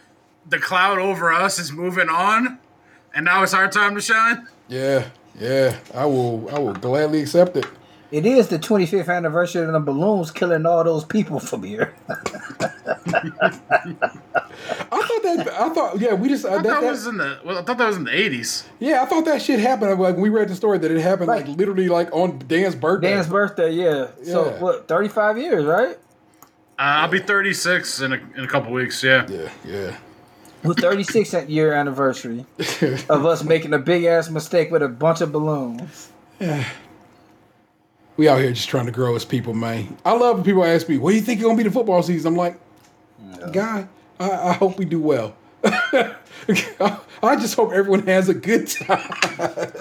the cloud over us is moving on, and now it's our time to shine. Yeah, yeah. I will I will gladly accept it. It is the 25th anniversary of the balloons killing all those people from here. I thought that I thought yeah, we just I uh, thought that, that that- was in the well, I thought that was in the 80s. yeah, I thought that shit happened. Like we read the story that it happened like literally like on Dan's birthday. Dan's birthday, yeah. So what? 35 years, right? Uh, I'll be 36 in a, in a couple weeks. Yeah. Yeah, yeah. With 36th year anniversary [laughs] of us making a big ass mistake with a bunch of balloons. We out here just trying to grow as people, man. I love when people ask me, "What do you think is gonna be the football season?" I'm like, "Guy, I, I hope we do well. [laughs] I just hope everyone has a good time." [laughs]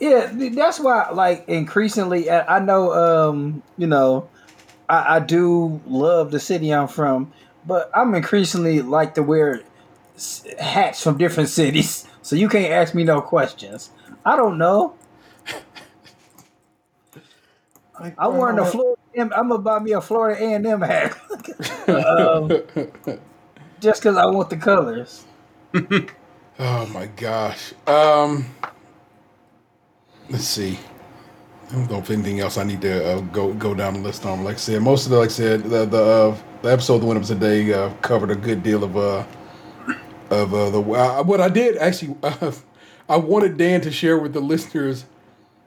Yeah, that's why. Like increasingly, I I know, um, you know, I, I do love the city I'm from, but I'm increasingly like to wear hats from different [laughs] cities, so you can't ask me no questions. I don't know. I'm wearing a Florida. I'm gonna buy me a Florida A and M hat, [laughs] um, just because I want the colors. [laughs] Oh my gosh. Um, let's see. I don't know if anything else I need to uh, go go down the list on. Like I said, most of the like I said the the, uh, the episode that went up today uh, covered a good deal of uh of uh, the uh, what I did actually. Uh, [laughs] I wanted Dan to share with the listeners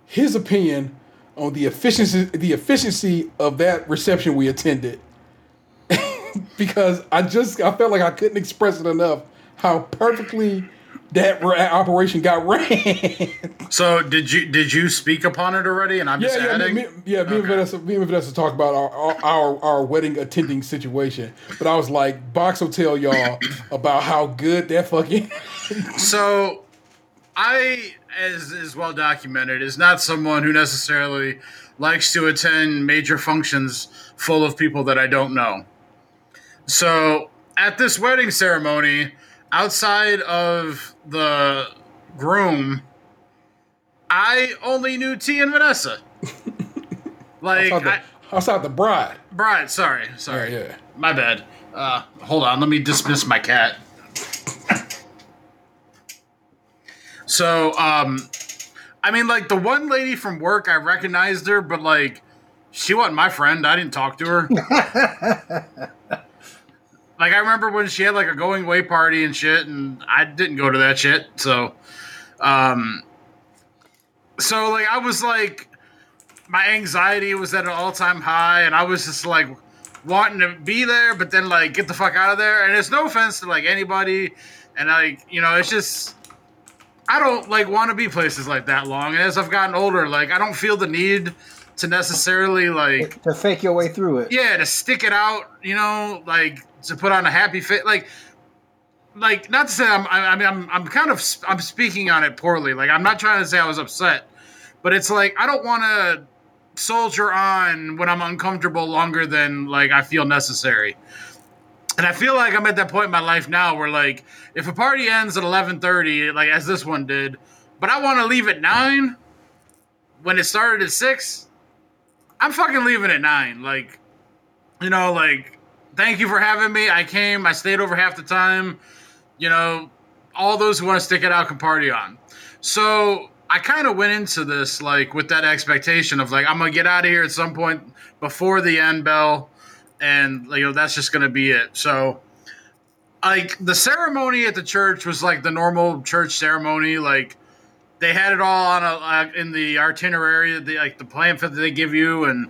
his opinion on the efficiency the efficiency of that reception we attended [laughs] because I just I felt like I couldn't express it enough how perfectly that ra- operation got [laughs] ran. So did you did you speak upon it already? And I'm yeah, just yeah, adding. me, me, yeah. Me, and Vanessa, me and Vanessa talked about our our our wedding attending situation, but I was like, Box will tell y'all about how good that fucking. So, I, as is well documented, is not someone who necessarily likes to attend major functions full of people that I don't know. So, at this wedding ceremony, outside of the groom, I only knew T and Vanessa. [laughs] Like, outside, I, the, outside the bride. Bride, sorry, sorry. Yeah, yeah. My bad. Uh, hold on, let me dismiss my cat. [laughs] So, um, I mean, like the one lady from work, I recognized her, but like, she wasn't my friend. I didn't talk to her. [laughs] like I remember when she had like a going away party and shit, and I didn't go to that shit. So, um, so like I was like, my anxiety was at an all time high, and I was just like wanting to be there, but then like get the fuck out of there. And it's no offense to like anybody, and like you know, it's just I don't like want to be places like that long. And as I've gotten older, like I don't feel the need to necessarily like to fake your way through it. yeah to stick it out you know like to put on a happy face like like not to say i'm i I mean i'm i'm kind of i'm speaking on it poorly like i'm not trying to say i was upset but it's like i don't want to soldier on when i'm uncomfortable longer than like i feel necessary and i feel like i'm at that point in my life now where like if a party ends at 11.30 like as this one did but i want to leave at 9 when it started at 6 i'm fucking leaving at 9 like you know, like, thank you for having me. I came, I stayed over half the time. You know, all those who want to stick it out can party on. So I kind of went into this like with that expectation of like I'm gonna get out of here at some point before the end bell, and you know that's just gonna be it. So like the ceremony at the church was like the normal church ceremony, like they had it all on a uh, in the itinerary, the like the pamphlet that they give you, and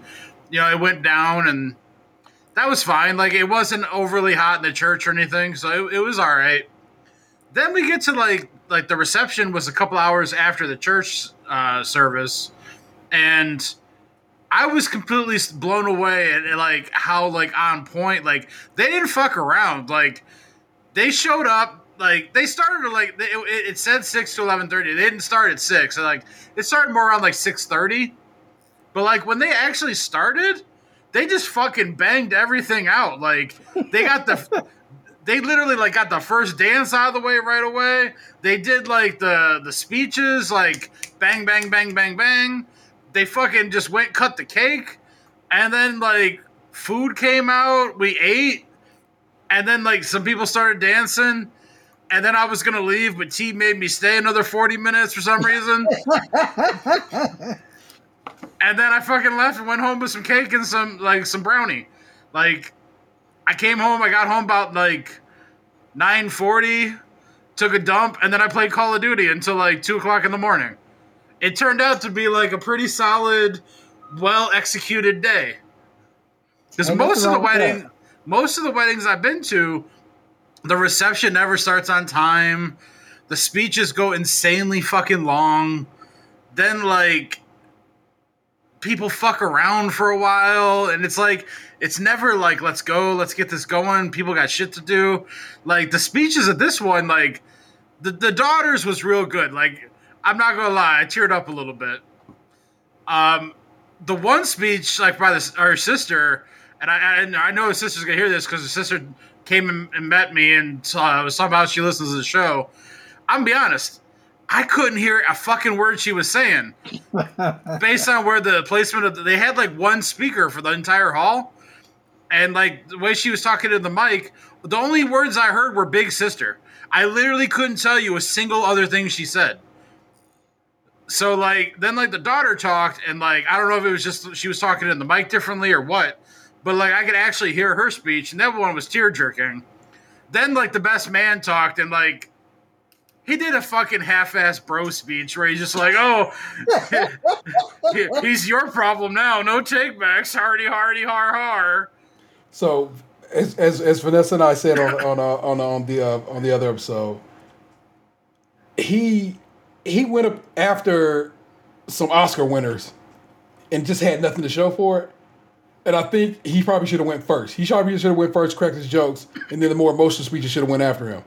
you know it went down and that was fine. Like it wasn't overly hot in the church or anything, so it, it was all right. Then we get to like like the reception was a couple hours after the church uh, service, and I was completely blown away at, at like how like on point. Like they didn't fuck around. Like they showed up. Like they started like it, it said six to eleven thirty. They didn't start at six. Like it started more around like six thirty. But like when they actually started, they just fucking banged everything out. Like they got the [laughs] they literally like got the first dance out of the way right away. They did like the the speeches like bang bang bang bang bang. They fucking just went cut the cake and then like food came out, we ate and then like some people started dancing and then I was gonna leave, but T made me stay another 40 minutes for some reason. [laughs] and then I fucking left and went home with some cake and some like some brownie. Like I came home, I got home about like nine forty, took a dump, and then I played Call of Duty until like two o'clock in the morning. It turned out to be like a pretty solid, well executed day. Because most of the wedding, most of the weddings I've been to, the reception never starts on time. The speeches go insanely fucking long. Then like people fuck around for a while and it's like it's never like let's go let's get this going people got shit to do like the speeches of this one like the, the daughters was real good like i'm not gonna lie i teared up a little bit. Um the one speech like by this our sister and i i, I know his sister's gonna hear this because his sister came and, and met me and saw, somehow she listens to the show. I'm gonna be honest i couldn't hear a fucking word she was saying. [laughs] Based on where the placement of the, they had like one speaker for the entire hall. And like the way she was talking to the mic the only words i heard were big sister. I literally couldn't tell you a single other thing she said so like then like the daughter talked and like i don't know if it was just she was talking in the mic differently or what but like i could actually hear her speech and that one was tear jerking then like the best man talked and like he did a fucking half-ass bro speech where he's just like, "Oh, [laughs] he's your problem now. No takebacks. Hardy, hardy, har, har." So, as, as, as Vanessa and I said on on uh, on on the uh, on the other episode, he he went up after some Oscar winners and just had nothing to show for it. And I think he probably should have went first. He probably should have went first, cracked his jokes, and then the more emotional speeches should have went after him.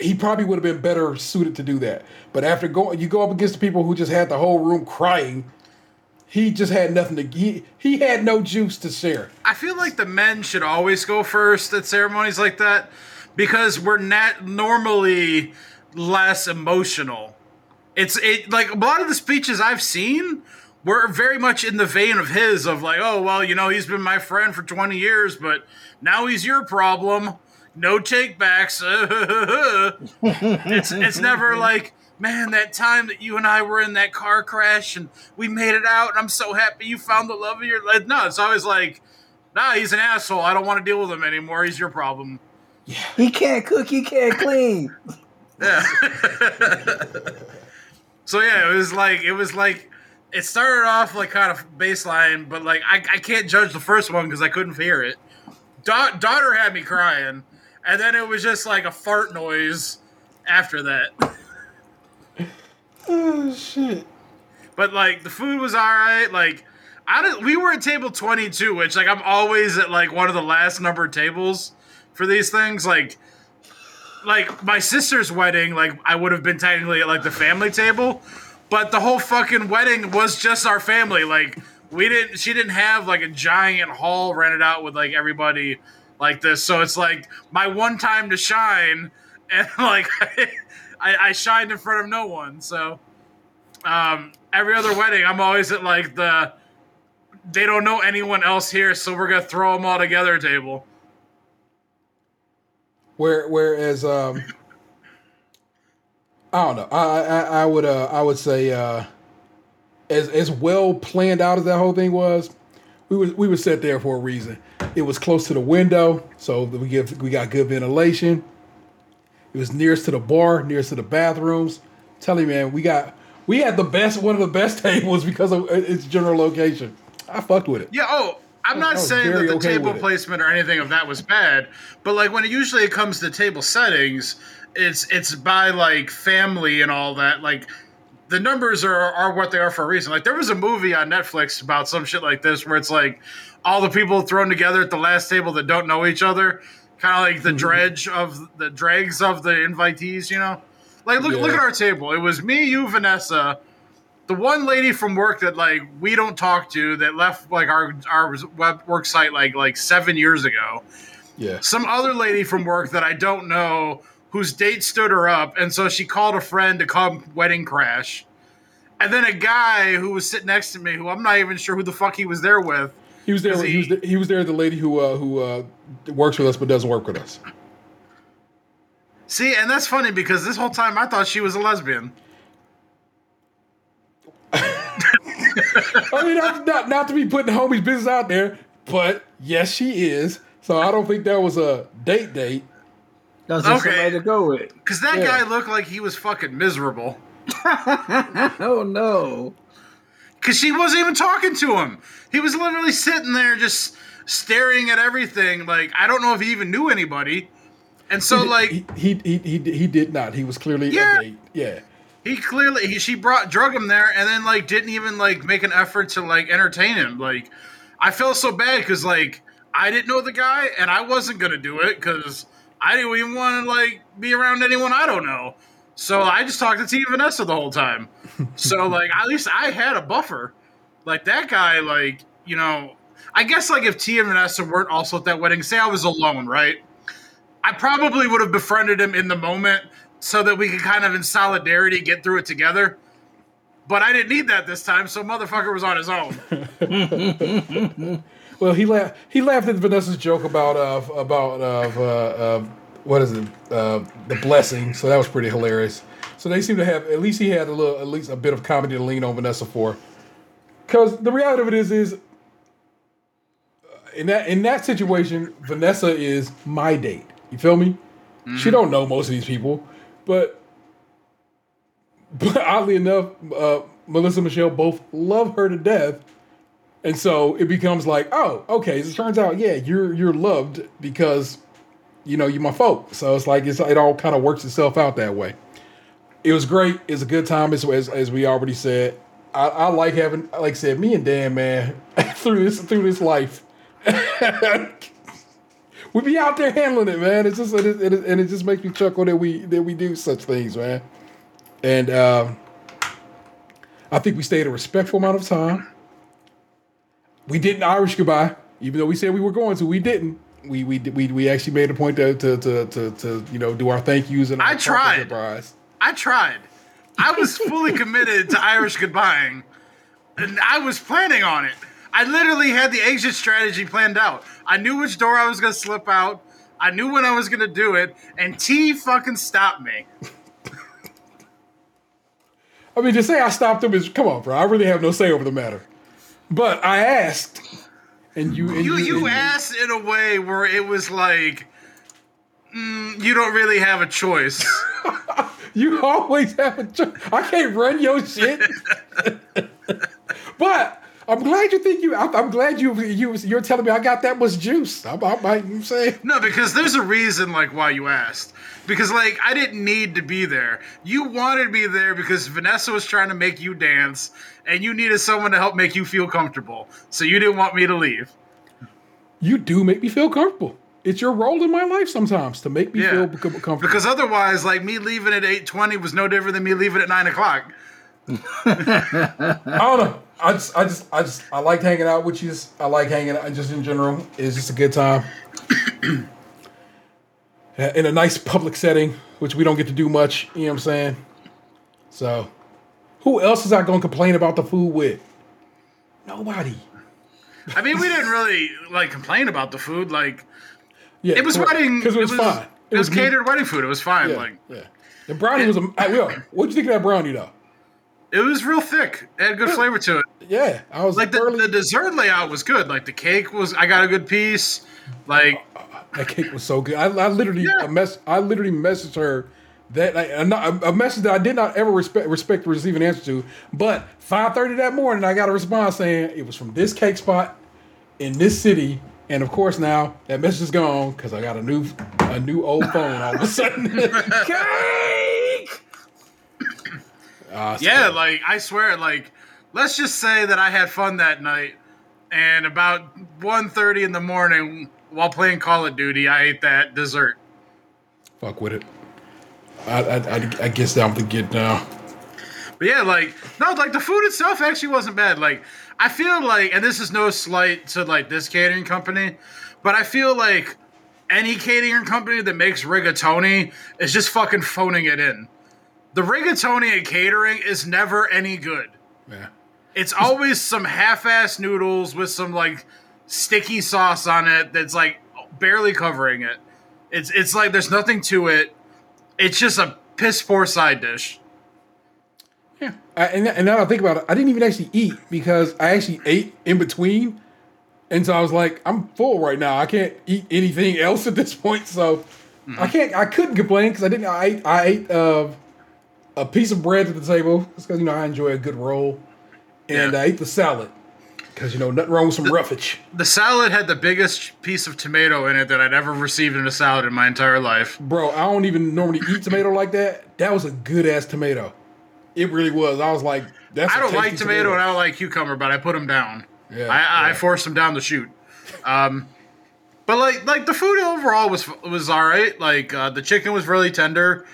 He probably would have been better suited to do that. But after going, you go up against the people who just had the whole room crying. He just had nothing to. He he had no juice to share. I feel like the men should always go first at ceremonies like that because we're not normally less emotional. It's it like a lot of the speeches I've seen were very much in the vein of his of like, oh well, you know, he's been my friend for twenty years, but now he's your problem. No takebacks. [laughs] it's it's never [laughs] like, man, that time that you and I were in that car crash and we made it out, and I'm so happy you found the love of your life. No, it's always like, Nah, he's an asshole. I don't want to deal with him anymore. He's your problem. He can't cook. He can't clean. [laughs] Yeah. So yeah, it was like it was like it started off like kind of baseline, but like I, I can't judge the first one because I couldn't hear it. Da- daughter had me crying, and then it was just like a fart noise after that. [laughs] Oh shit. But like the food was all right. Like I don't, we were at table twenty two, which like I'm always at like one of the last numbered tables for these things. Like like my sister's wedding, like I would have been technically at like the family table, but the whole fucking wedding was just our family. Like we didn't, she didn't have like a giant hall rented out with like everybody like this. So it's like my one time to shine, [laughs] and like I, I shined in front of no one. So um, every other wedding, I'm always at like the they don't know anyone else here, so we're gonna throw them all together table. Where whereas um I don't know. I I, I would uh I would say uh as as well planned out as that whole thing was, we were we were set there for a reason. It was close to the window, so we give we got good ventilation. It was nearest to the bar, nearest to the bathrooms. Tell you, man, we got we had the best one of the best [laughs] tables because of its general location. I fucked with it. Yeah. Oh, I'm not was saying that the okay table it. placement or anything of that was bad, but like when it usually comes to table settings, it's it's by like family and all that. Like the numbers are are what they are for a reason. Like there was a movie on Netflix about some shit like this where it's like all the people thrown together at the last table that don't know each other, kind of like the Mm-hmm. dredge of the dregs of the invitees. You know, like look look at our table. It was me, you, Vanessa the one lady from work that like we don't talk to that left like our our web work site like like seven years ago. Yeah. Some other lady from work that I don't know whose date stood her up, and so she called a friend to come wedding crash. And then a guy who was sitting next to me, who I'm not even sure who the fuck he was there with. He was there. He, was he- there, he was there. The lady who uh, who uh, works with us but doesn't work with us. See, and that's funny because this whole time I thought she was a lesbian. I mean, not, not not to be putting homies' business out there, but yes, she is. So I don't think that was a date date. That's just Okay. somebody to go with. Because that Yeah. guy looked like he was fucking miserable. [laughs] Oh no. Because she wasn't even talking to him. He was literally sitting there just staring at everything. Like, I don't know if he even knew anybody. And so, like, he he he he, he did not. He was clearly Yeah. a date. Yeah. He clearly, he, she brought, drug him there and then, like, didn't even, like, make an effort to, like, entertain him. Like, I felt so bad because, like, I didn't know the guy and I wasn't going to do it because I didn't even want to, like, be around anyone I don't know. So I just talked to T Vanessa the whole time. [laughs] So, like, at least I had a buffer. Like, that guy, like, you know, I guess, like, if T and Vanessa weren't also at that wedding, say I was alone, right? I probably would have befriended him in the moment so that we could kind of in solidarity get through it together. But I didn't need that this time, so motherfucker was on his own. [laughs] Well, he laughed. He laughed at Vanessa's joke about uh about uh, uh, what is it uh the blessing. So that was pretty hilarious. So they seem to have at least he had a little at least a bit of comedy to lean on Vanessa for. Because the reality of it is is uh, in that in that situation, Vanessa is my date. You feel me? She don't know most of these people, but but oddly enough, uh, Melissa Michelle both love her to death. And so it becomes like, oh, okay. So it turns out, yeah, you're you're loved because you know you're my folk. So it's like it's, it all kind of works itself out that way. It was great. It's a good time, as as, as we already said. I, I like having, like I said, me and Dan, man, [laughs] through this through this life. [laughs] we be out there handling it, man. It's just it, is- it, is- and it just makes me chuckle that we that we do such things, man. And um, I think we stayed a respectful amount of time. We didn't Irish goodbye, even though we said we were going to. We didn't. We we we, we actually made a point to to, to to to you know do our thank yous and our I tried. goodbyes. I tried. I was fully committed to Irish goodbying, and I was planning on it. I literally had the exit strategy planned out. I knew which door I was going to slip out. I knew when I was going to do it, and T fucking stopped me. I mean, to say I stopped him is come on, bro. I really have no say over the matter. But I asked, and you and You you and asked in a way where it was like mm, you don't really have a choice. [laughs] You always have a choice. I can't run your shit. [laughs] but I'm glad you think you. I'm, I'm glad you you you're telling me I got that much juice. I'm, I'm, I'm saying No, because there's a reason like why you asked. Because like I didn't need to be there. You wanted me there because Vanessa was trying to make you dance and you needed someone to help make you feel comfortable. So you didn't want me to leave. you do make me feel comfortable. It's your role in my life sometimes to make me Yeah. feel comfortable. Because otherwise, like me leaving at eight twenty was no different than me leaving at nine o'clock. [laughs] I don't know. I just, I just, I just, I like hanging out with you. I like hanging out just in general. It's just a good time. [clears throat] in a nice public setting, which we don't get to do much. You know what I'm saying? So, who else is I going to complain about the food with? Nobody. I mean, we didn't really like complain about the food. Like Yeah, it was wedding because it was, fine. It, was, me- catered wedding food. It was fine. Yeah, Like yeah. The brownie was a. I, yo, what'd you think of that brownie though? it was real thick. It had good flavor to it. Yeah, I was Like the, the dessert layout was good. Like the cake was. I got a good piece. Like That cake was so good. I, I literally, Yeah. a mess, I literally messaged her that like, a, message that I did not ever respect respect to receive an answer to. But five thirty that morning, I got a response saying it was from this cake spot in this city. And of course, now that message is gone because I got a new a new old phone all of a sudden. [laughs] cake. It's yeah, like I swear, like let's just say that I had fun that night, and about 1.30 in the morning while playing Call of Duty, I ate that dessert. fuck with it. I, I, I, I guess I'm the get now. But yeah, like no, like the food itself actually wasn't bad. Like I feel like, and this is no slight to like this catering company, but I feel like any catering company that makes rigatoni is just fucking phoning it in. The rigatoni at catering is never any good. Yeah. It's always some half-ass noodles with some like sticky sauce on it that's like barely covering it. It's it's like there's nothing to it. It's just a piss poor side dish. Yeah, I, and, and now I think about it, I didn't even actually eat because I actually ate in between, and so I was like, I'm full right now. I can't eat anything else at this point, so I can't. I couldn't complain because I didn't. I ate, I ate uh, a piece of bread at the table because you know I enjoy a good roll, and Yeah. I ate the salad because you know nothing wrong with some roughage. The salad had the biggest piece of tomato in it that I'd ever received in a salad in my entire life. Bro, I don't even normally eat tomato like that. That was a good ass tomato. It really was. I was like, that's. I don't like tasty tomato and I don't like cucumber, but I put them down. Yeah, I, I yeah. forced them down the chute. Um, but like like the food overall was was all right. Like uh, the chicken was really tender.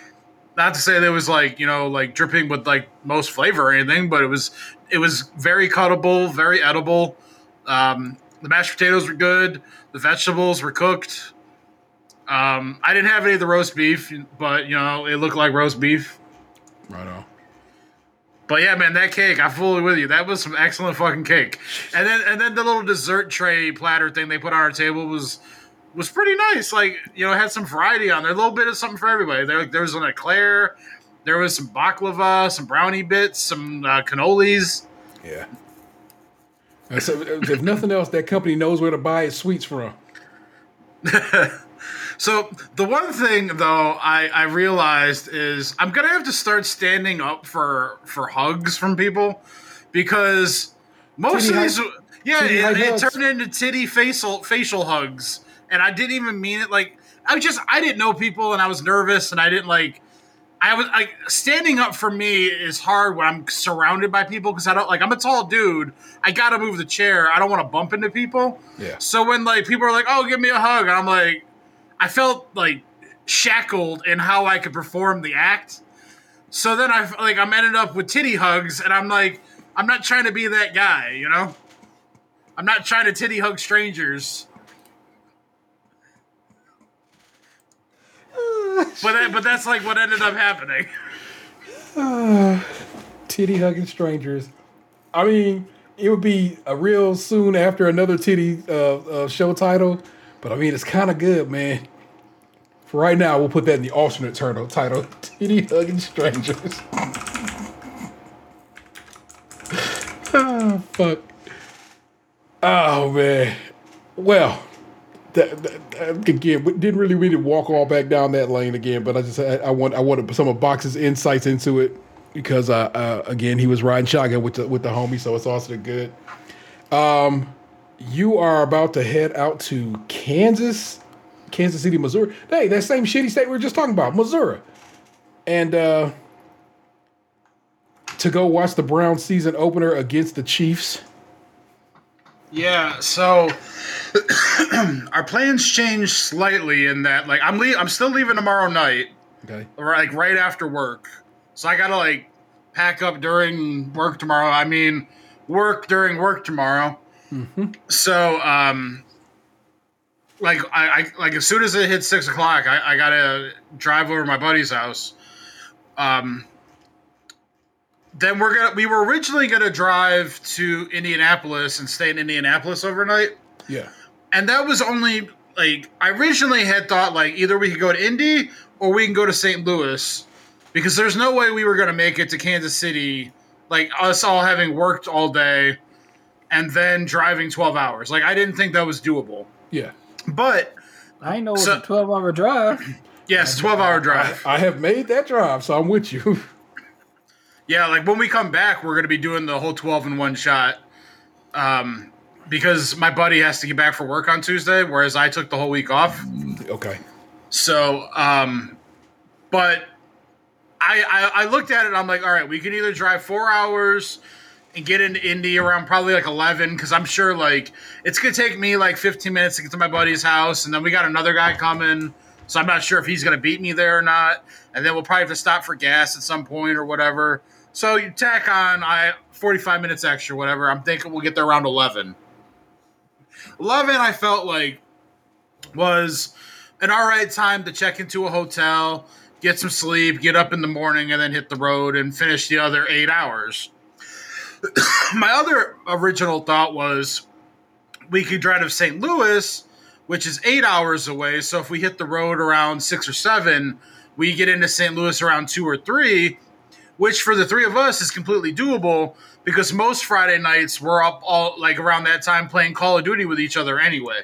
Not to say that it was like you know like dripping with like most flavor or anything, but it was it was very cuttable, very edible. Um, the mashed potatoes were good. The vegetables were cooked. Um, I didn't have any of the roast beef, but you know it looked like roast beef. Right on. But yeah, man, that cake, I'm fully with you. That was some excellent fucking cake. And then and then the little dessert tray platter thing they put on our table was was pretty nice. Like, you know, had some variety on there. A little bit of something for everybody. There, there was an eclair, there was some baklava, some brownie bits, some uh, cannolis. Yeah. And so, if nothing else, that company knows where to buy its sweets from. [laughs] So the one thing though I, I realized is I'm gonna have to start standing up for for hugs from people because most Titty of these hug- yeah titty hug it, it turned into titty facial facial hugs and I didn't even mean it like I just I didn't know people and I was nervous and I didn't like I was like standing up for me is hard when I'm surrounded by people because I don't like I'm a tall dude I gotta move the chair I don't want to bump into people Yeah. so when like people are like, "Oh, give me a hug," and I'm like, I felt like shackled in how I could perform the act. So then I like I'm ended up with titty hugs, and I'm like, I'm not trying to be that guy, you know. I'm not trying to titty hug strangers. [laughs] but that, but that's like what ended up happening. [laughs] [sighs] Titty hugging strangers. I mean, it would be a real soon after another titty uh, uh, show title, but I mean, it's kind of good, man. For right now, we'll put that in the alternate title. Title: [laughs] Titty hugging strangers. oh [sighs] fuck. Oh man. Well, that, that, again, didn't really really walk all back down that lane again, but I just I, I want I wanted some of Box's insights into it because uh, uh, again he was riding shotgun with the with the homie, so it's also good. Um, you are about to head out to Kansas, Kansas City, Missouri. Hey, that same shitty state we were just talking about, Missouri, and uh, to go watch the Brown season opener against the Chiefs. Yeah, so [clears throat] our plans changed slightly in that like I'm le- I'm still leaving tomorrow night, Okay. or like right after work. So I gotta like pack up during work tomorrow. I mean, work during work tomorrow. So um, like I, I like as soon as it hits six o'clock, I, I gotta drive over to my buddy's house. Um, then we're gonna we were originally gonna drive to Indianapolis and stay in Indianapolis overnight. Yeah. And that was only like I originally had thought like either we could go to Indy or we can go to St. Louis because there's no way we were going to make it to Kansas City like us all having worked all day and then driving 12 hours. Like I didn't think that was doable. Yeah. But I know it was So- a twelve hour drive. [clears throat] yes, 12 hour drive. I have made that drive, so I'm with you. [laughs] Yeah, like when we come back, we're going to be doing the whole 12 in one shot. Um because my buddy has to get back for work on Tuesday, whereas I took the whole week off. okay. So, um, but I, I I looked at it. I'm like, all right, we can either drive four hours and get into Indy around probably like 11 because I'm sure like it's gonna take me like 15 minutes to get to my buddy's house, and then we got another guy coming. So I'm not sure if he's gonna beat me there or not. And then we'll probably have to stop for gas at some point or whatever. So you tack on I 45 minutes extra, whatever. I'm thinking we'll get there around 11. 11, I felt like was an all right time to check into a hotel, get some sleep, get up in the morning, and then hit the road and finish the other eight hours. [coughs] My other original thought was we could drive to St. Louis, which is eight hours away. So if we hit the road around six or seven, we get into St. Louis around two or three, which for the three of us is completely doable because most Friday nights we're up all like around that time playing Call of Duty with each other anyway.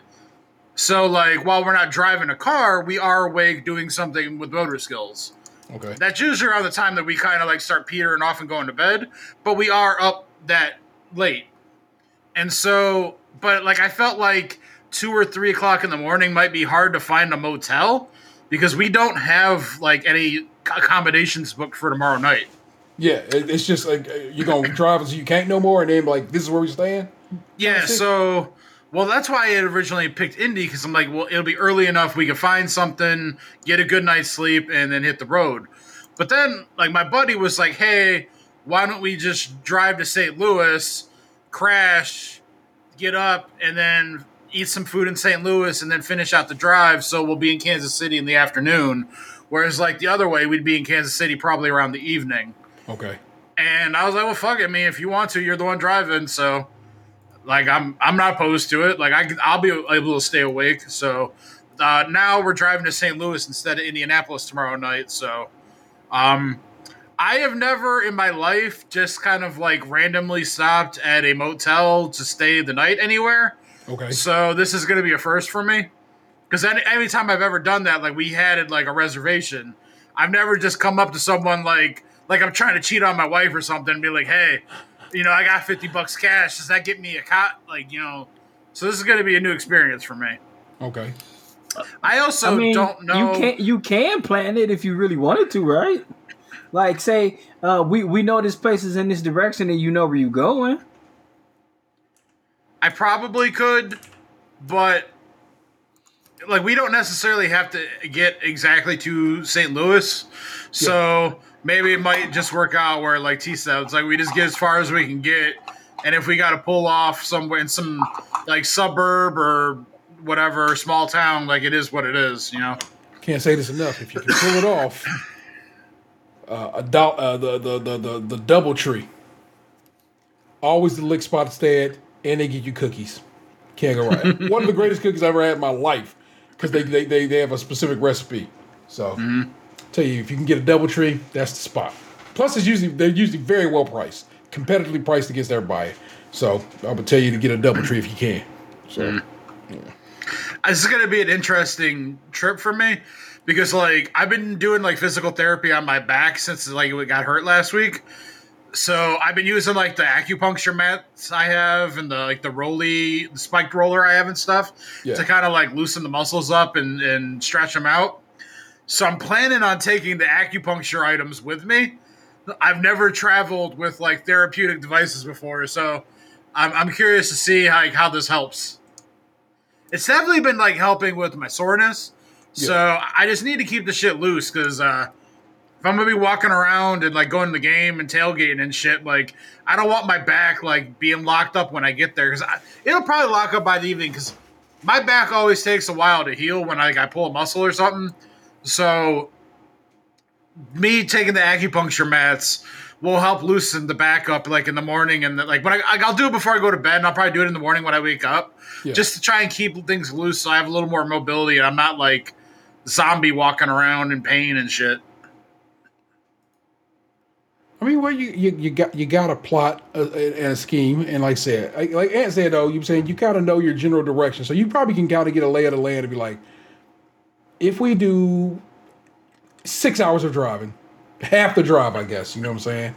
So like while we're not driving a car, we are awake doing something with motor skills. Okay. That's usually around the time that we kind of like start petering off and going to bed, but we are up that late. And so, but like I felt like two or three o'clock in the morning might be hard to find a motel because we don't have like any accommodations booked for tomorrow night. Yeah, it, it's just like uh, you're gonna drive until you can't no more, and then like this is where we're staying. Yeah, so well, that's why I had originally picked Indy because I'm like, well, it'll be early enough we can find something, get a good night's sleep, and then hit the road. But then, like, my buddy was like, hey, why don't we just drive to St. Louis, crash, get up, and then eat some food in St. Louis, and then finish out the drive? So we'll be in Kansas City in the afternoon. Whereas, like, the other way, we'd be in Kansas City probably around the evening. Okay. And I was like, well, fuck it, man. If you want to, you're the one driving. So, like, I'm I'm not opposed to it. Like, I I'll be able to stay awake. So, uh, now we're driving to St. Louis instead of Indianapolis tomorrow night. So, um, I have never in my life just kind of like randomly stopped at a motel to stay the night anywhere. Okay. So this is going to be a first for me because any anytime I've ever done that, like we had it like a reservation. I've never just come up to someone like like I'm trying to cheat on my wife or something and be like, hey, you know, I got fifty bucks cash. Does that get me a cot? Like you know, so this is going to be a new experience for me. Okay. I also I mean, don't know. you can you can plan it if you really wanted to, right? Like, say, uh, we we know this place is in this direction, and you know where you're going. I probably could, but like we don't necessarily have to get exactly to St. Louis. So maybe it might just work out where like T said, it's like we just get as far as we can get. And if we got to pull off somewhere in some like suburb or whatever small town, like it is what it is, you know. Can't say this enough. If you can pull it off, uh, a do- uh, the, the the the the double tree. Always the lick spot at, and they get you cookies. Can't go right. [laughs] One of the greatest cookies I ever had in my life because they, they they they have a specific recipe. So, tell you if you can get a double tree, that's the spot. Plus, it's usually they're usually very well priced, competitively priced against everybody. So, I would tell you to get a double tree if you can. So, mm. This is gonna be an interesting trip for me because like I've been doing like physical therapy on my back since like it got hurt last week. So I've been using like the acupuncture mats I have and the like the rolly the spiked roller I have and stuff Yeah. to kind of like loosen the muscles up and, and stretch them out. So I'm planning on taking the acupuncture items with me. I've never traveled with like therapeutic devices before, so I'm, I'm curious to see how, like, how this helps. It's definitely been like helping with my soreness. So I just need to keep the shit loose because uh, if I'm gonna be walking around and like going to the game and tailgating and shit, like I don't want my back like being locked up when I get there because it'll probably lock up by the evening because my back always takes a while to heal when I, like, I pull a muscle or something. So me taking the acupuncture mats will help loosen the back up like in the morning and the, like when I I'll do it before I go to bed and I'll probably do it in the morning when I wake up Yeah. just to try and keep things loose so I have a little more mobility and I'm not like zombie walking around in pain and shit. I mean, well, you you, you got you got a plot uh, and a scheme, and like I said, like, Ant said though, you're saying you kind of know your general direction, so you probably can kind of get a lay of the land and be like, if we do six hours of driving, half the drive, I guess, you know what I'm saying.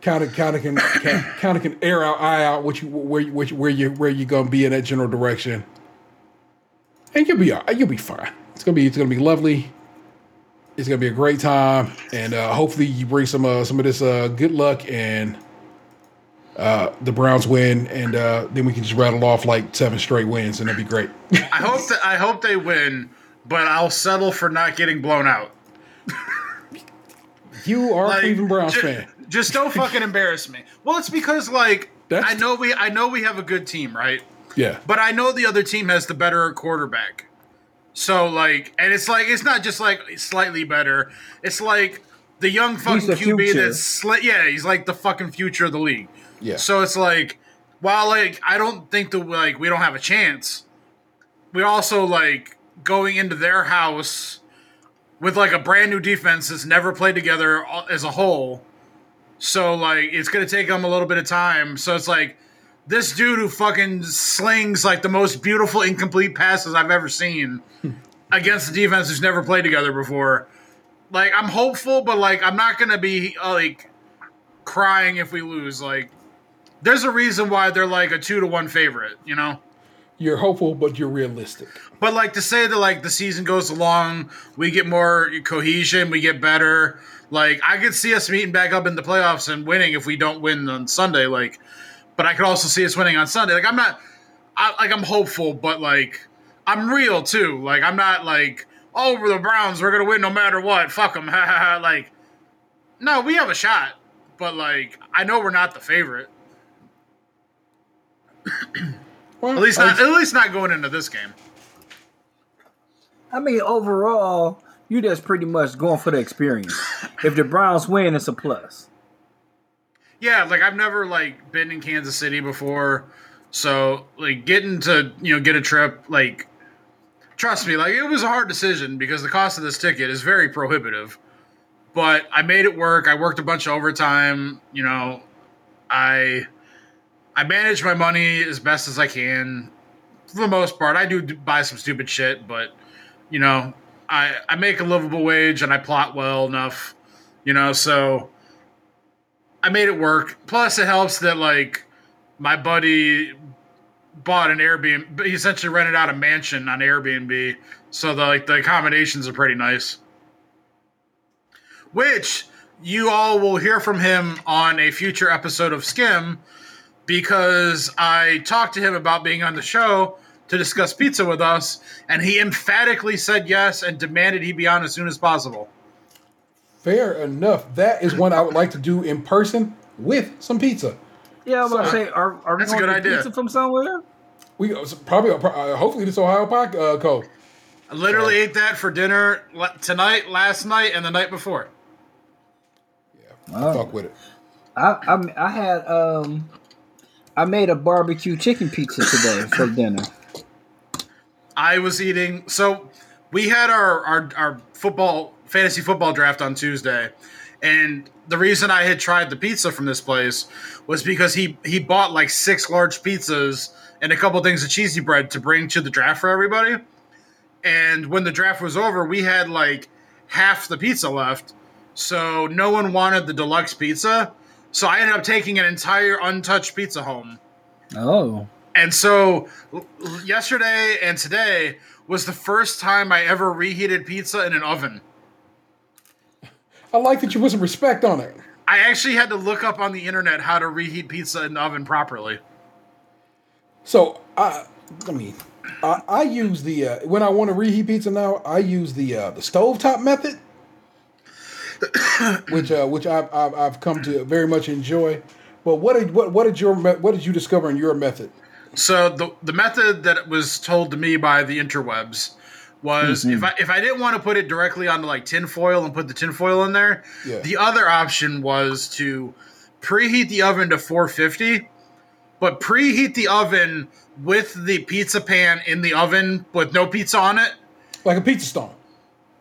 Kind of, kind of can, kind of can air out, eye out what you where you where you where you gonna be in that general direction, and you'll be you'll be fine. It's gonna be it's gonna be lovely. It's gonna be a great time, and uh, hopefully you bring some uh, some of this uh, good luck and uh, the Browns win, and uh, then we can just rattle off like seven straight wins, and that'd be great. I hope that I hope they win, but I'll settle for not getting blown out. [laughs] you are a Like, Cleveland Browns ju- fan. Just don't [laughs] fucking embarrass me. Well, it's because like That's- I know we I know we have a good team, right? Yeah, But I know the other team has the better quarterback. So like, and it's like it's not just like slightly better. It's like the young fucking the QB future. that's sli- yeah, he's like the fucking future of the league. yeah. So it's like, while like I don't think that like we don't have a chance, we also like going into their house with like a brand new defense that's never played together as a whole. So like it's gonna take them a little bit of time. So it's like this dude who fucking slings like the most beautiful incomplete passes I've ever seen [laughs] against the defense who's never played together before. Like I'm hopeful, but like I'm not gonna be like crying if we lose. Like there's a reason why they're like a two to one favorite, you know. You're hopeful, but you're realistic. But like to say that like the season goes along, we get more cohesion, we get better. Like I could see us meeting back up in the playoffs and winning if we don't win on Sunday. Like, but I could also see us winning on Sunday. Like I'm not, I, like I'm hopeful, but like I'm real too. Like I'm not like oh the Browns, we're gonna win no matter what. Fuck them. [laughs] like, no, we have a shot, but like I know we're not the favorite. [clears throat] Well, At least not. At least not going into this game. I mean, overall, you just pretty much going for the experience. [laughs] If the Browns win, it's a plus. Yeah, like I've never like been in Kansas City before, so like getting to you know get a trip like trust me, like it was a hard decision because the cost of this ticket is very prohibitive. But I made it work. I worked a bunch of overtime. You know, I I manage my money as best as I can. For the most part, I do buy some stupid shit, but you know, I I make a livable wage and I plot well enough. You know, so I made it work. Plus, it helps that like my buddy bought an Airbnb. He essentially rented out a mansion on Airbnb, so the like the accommodations are pretty nice. Which you all will hear from him on a future episode of Skim, because I talked to him about being on the show to discuss pizza with us, and he emphatically said yes and demanded he be on as soon as possible. fair enough. That is one I would like to do in person with some pizza. Yeah, I'm about to say, are, are we a going to good get idea. pizza from somewhere? We uh, probably uh, hopefully this Ohio Pac uh, co. I literally ate that for dinner tonight, last night, and the night before. Oh. Fuck with it. I, I I had um I made a barbecue chicken pizza today for dinner. I was eating. So we had our, our our football fantasy football draft on Tuesday, And the reason I had tried the pizza from this place was because he he bought like six large pizzas and a couple of things of cheesy bread to bring to the draft for everybody. And when the draft was over, we had like half the pizza left. So no one wanted the deluxe pizza. So I ended up taking an entire untouched pizza home. Oh. And so l- l- yesterday and today was the first time I ever reheated pizza in an oven. I like that you put some respect on it. I actually had to look up on the internet how to reheat pizza in the oven properly. So I, I mean, I, I use the uh, when I want to reheat pizza now. I use the uh, the stovetop method, [coughs] which uh, which I've, I've I've come to very much enjoy. But what did what what did your what did you discover in your method? So the the method that was told to me by the interwebs was if I if I didn't want to put it directly onto like tinfoil and put the tinfoil in there, Yeah. the other option was to preheat the oven to 450, but preheat the oven with the pizza pan in the oven with no pizza on it. Like a pizza stone.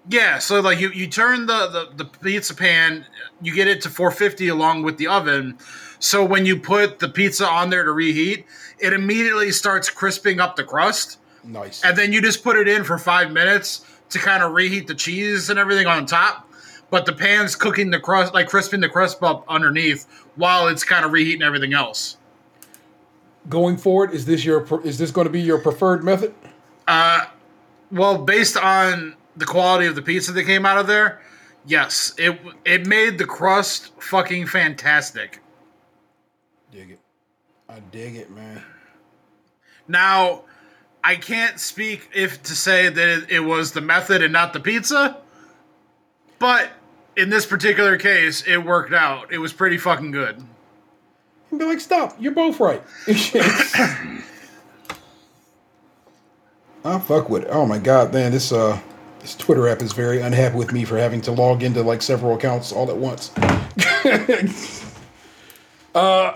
Yeah, so like you, you turn the, the, the pizza pan, you get it to 450 along with the oven. So when you put the pizza on there to reheat, it immediately starts crisping up the crust. Nice. And then you just put it in for five minutes to kind of reheat the cheese and everything on top. But the pan's cooking the crust, like crisping the crust up underneath while it's kind of reheating everything else. Going forward, is this your is this going to be your preferred method? Uh, well, based on the quality of the pizza that came out of there, yes, it it made the crust fucking fantastic. Dig it. I dig it, man. Now, I can't speak if to say that it, it was the method and not the pizza, but in this particular case, it worked out. It was pretty fucking good. You'd be like, stop. You're both right. [coughs] I fuck with it. Oh my god, man, this uh this Twitter app is very unhappy with me for having to log into like several accounts all at once. [laughs] uh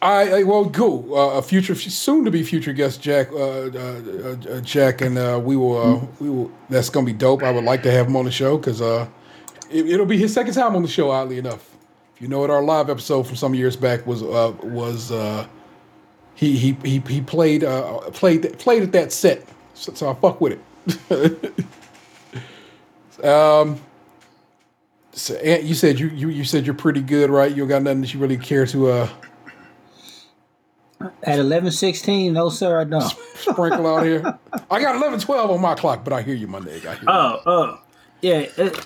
I, I well cool. Uh, a future soon to be future guest Jack uh, uh, uh, Jack and uh, we will we will that's to be dope. I would like to have him on the show uh it, it'll be his second time on the show oddly enough. If you know what our live episode from some years back was was he he he he played played played at that set. So, so I fuck with it. [laughs] um so Ant, you said you, you you said you're pretty good, right? You got nothing that you really care to uh At eleven sixteen, no sir, I don't. [laughs] sprinkle out here. I got eleven twelve on my clock, but I hear you, my nigga. I you. Oh, oh, yeah. it-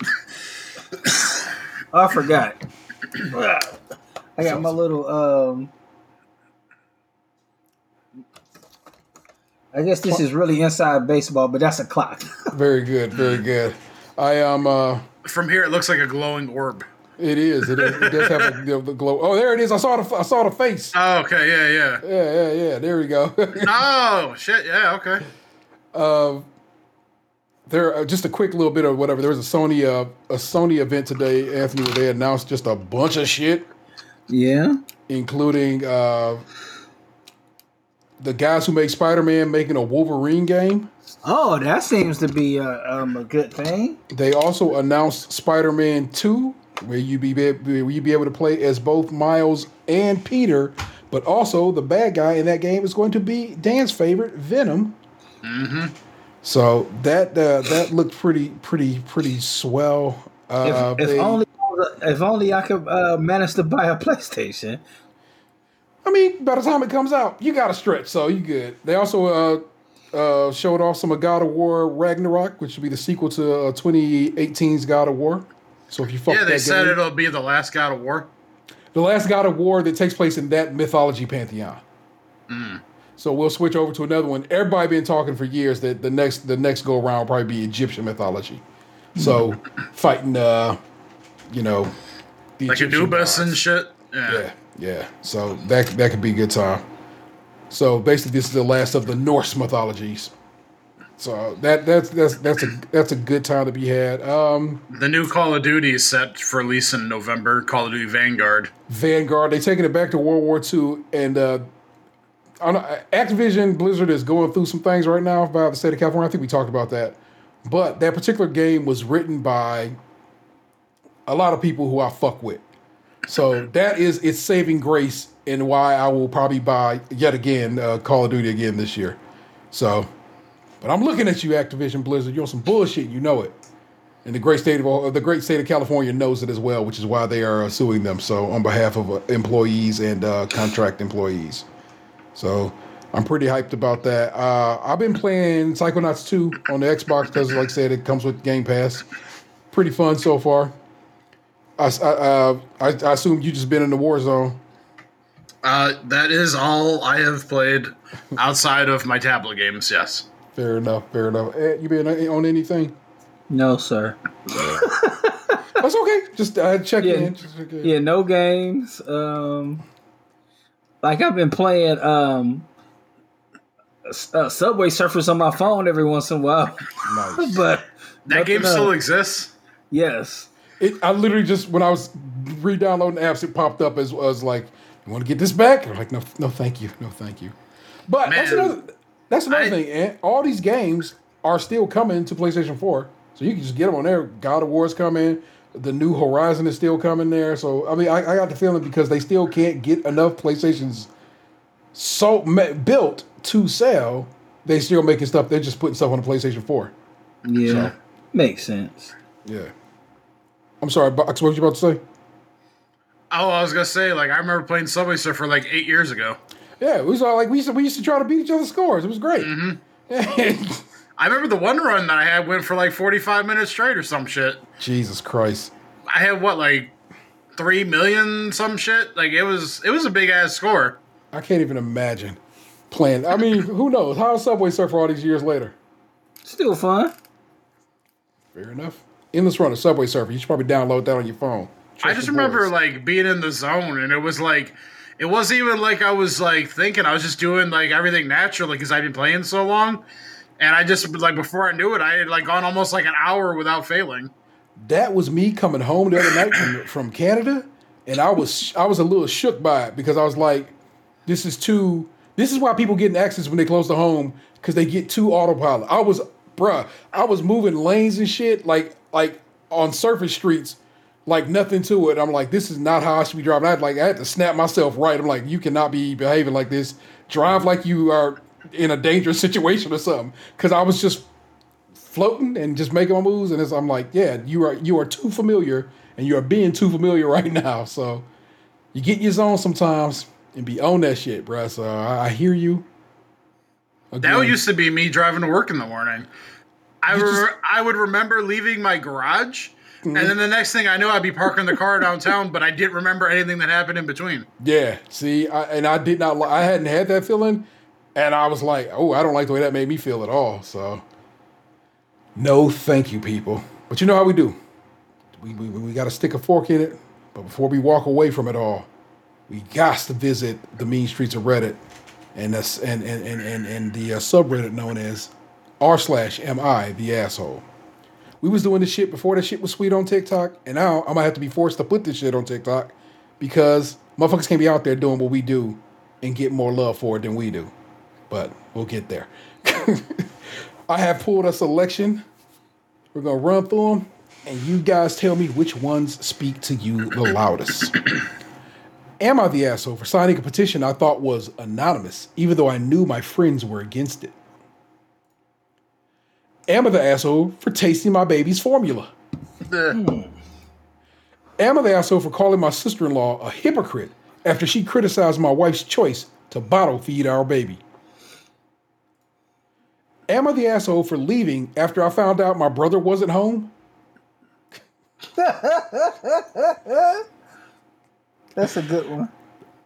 [coughs] I forgot. [coughs] I got my little. um I guess this is really inside baseball, but that's a clock. [laughs] Very good, very good. I am. uh From here, it looks like a glowing orb. It is. It, is, it does have a, the, the glow. Oh, there it is. I saw the I saw the face. Oh, okay, yeah, yeah. Yeah, yeah, yeah. There we go. [laughs] Oh, shit, yeah, okay. there uh, just a quick little bit of whatever. There was a Sony uh, a Sony event today, Anthony, where they announced just a bunch of shit, yeah. including uh, the guys who make Spider Man making a Wolverine game. Oh, that seems to be uh, um, a good thing. They also announced Spider Man Two, where you be where you be able to play as both Miles and Peter, but also the bad guy in that game is going to be Dan's favorite Venom. Mm-hmm. So that uh, that looked pretty pretty pretty swell. Uh, If, if they- only, if only I could uh, manage to buy a PlayStation. I mean, by the time it comes out, you got to stretch, so you good. They also uh, uh, showed off some of God of War Ragnarok, which will be the sequel to uh, 2018's God of War. So if you fuck Yeah, they said game, it'll be the last God of War. the last God of War that takes place in that mythology pantheon. So we'll switch over to another one. Everybody been talking for years that the next the next go around will probably be Egyptian mythology. So [laughs] fighting, uh, you know, the Like Egyptian Anubis gods. and shit. Yeah. Yeah, yeah. So that that could be a good time. So basically, this is the last of the Norse mythologies. So that that's that's that's a that's a good time to be had. Um, The new Call of Duty is set for release in November. Call of Duty Vanguard. Vanguard, They're taking it back to World War II, and uh, know, Activision Blizzard is going through some things right now about the state of California. I think we talked about that, but that particular game was written by a lot of people who I fuck with. So that is its saving grace and why I will probably buy yet again uh, Call of Duty again this year. So, but I'm looking at you, Activision Blizzard. You're on some bullshit. You know it. And the great state of uh, the great state of California knows it as well, which is why they are uh, suing them. So on behalf of uh, employees and uh, contract employees. So I'm pretty hyped about that. Uh, I've been playing Psychonauts 2 on the Xbox because, like I said, it comes with Game Pass. Pretty fun so far. I, I, uh, I, I assume you just been in the Warzone. Uh, that is all I have played outside of my tablet games. Yes. Fair enough. Fair enough. Eh, you been on anything? No, sir. [laughs] That's okay. Just uh, check Yeah. in. Just check in. Yeah, no games. Um, like I've been playing um, uh, Subway Surfers on my phone every once in a while, Nice. [laughs] but That game still else. exists. yes, It, I literally just when I was re-downloading apps, it popped up as as like, "You want to get this back?" I'm like, "No, no, thank you, no, thank you." But that's Man. another that's another I- thing. And all these games are still coming to PlayStation Four, so you can just get them on there. God of War's coming. The new Horizon is still coming there. So I mean, I, I got the feeling because they still can't get enough PlayStations so built to sell, they still making stuff. They're just putting stuff on the PlayStation Four. yeah, So- makes sense. Yeah. I'm sorry, Box. What were you about to say? Oh, I was gonna say, like, I remember playing Subway Surfer like eight years ago. Yeah, it was all like we used to we used to try to beat each other's scores. It was great. Mm-hmm. [laughs] I remember the one run that I had went for like forty-five minutes straight or some shit. Jesus Christ. I had what like three million some shit. Like it was, it was a big ass score. I can't even imagine playing. I mean, who knows? How Subway Surfer all these years later? Still fun. Fair enough. Endless Runner, Subway Surfer. You should probably download that on your phone. I just remember boys. like being in the zone, and it was like, it wasn't even like I was like thinking. I was just doing like everything naturally because I'd been playing so long, and I just like before I knew it, I had like gone almost like an hour without failing. that was me coming home the other night from, [coughs] from Canada, and I was I was a little shook by it because I was like, this is too. This is why people get in accidents when they close to home because they get too autopilot. I was, bruh, I was moving lanes and shit like like on surface streets, like nothing to it. I'm like, this is not how I should be driving. I had like I had to snap myself right. I'm like, you cannot be behaving like this. Drive like you are in a dangerous [laughs] situation or something. Because I was just floating and just making my moves. And it's, I'm like, yeah, you are you are too familiar, and you are being too familiar [laughs] right now. So you get in your zone sometimes and be on that shit, bruh. So I, I hear you. That used to be me driving to work in the morning. I re- just- I would remember leaving my garage, and then the next thing I knew, I'd be parking the car downtown, but I didn't remember anything that happened in between. yeah. See, I, and I did not. I hadn't had that feeling, and I was like, oh, I don't like the way that made me feel at all. So no, thank you, people. But you know how we do. We we, we got to stick a fork in it. But before we walk away from it all, we got to visit the mean streets of Reddit and that's and and and and, and the uh, subreddit known as r slash am I the asshole. We was doing this shit before that shit was sweet on TikTok, and now I'm gonna have to be forced to put this shit on TikTok because motherfuckers can't be out there doing what we do and get more love for it than we do. But we'll get there. [laughs] I have pulled a selection. We're gonna run through them, and you guys tell me which ones speak to you the loudest. [clears throat] Am I the asshole for signing a petition I thought was anonymous, even though I knew my friends were against it? Am I the asshole for tasting my baby's formula? Hmm. Am I the asshole for calling my sister in law a hypocrite after she criticized my wife's choice to bottle feed our baby? Am I the asshole for leaving after I found out my brother wasn't home? That's a good one.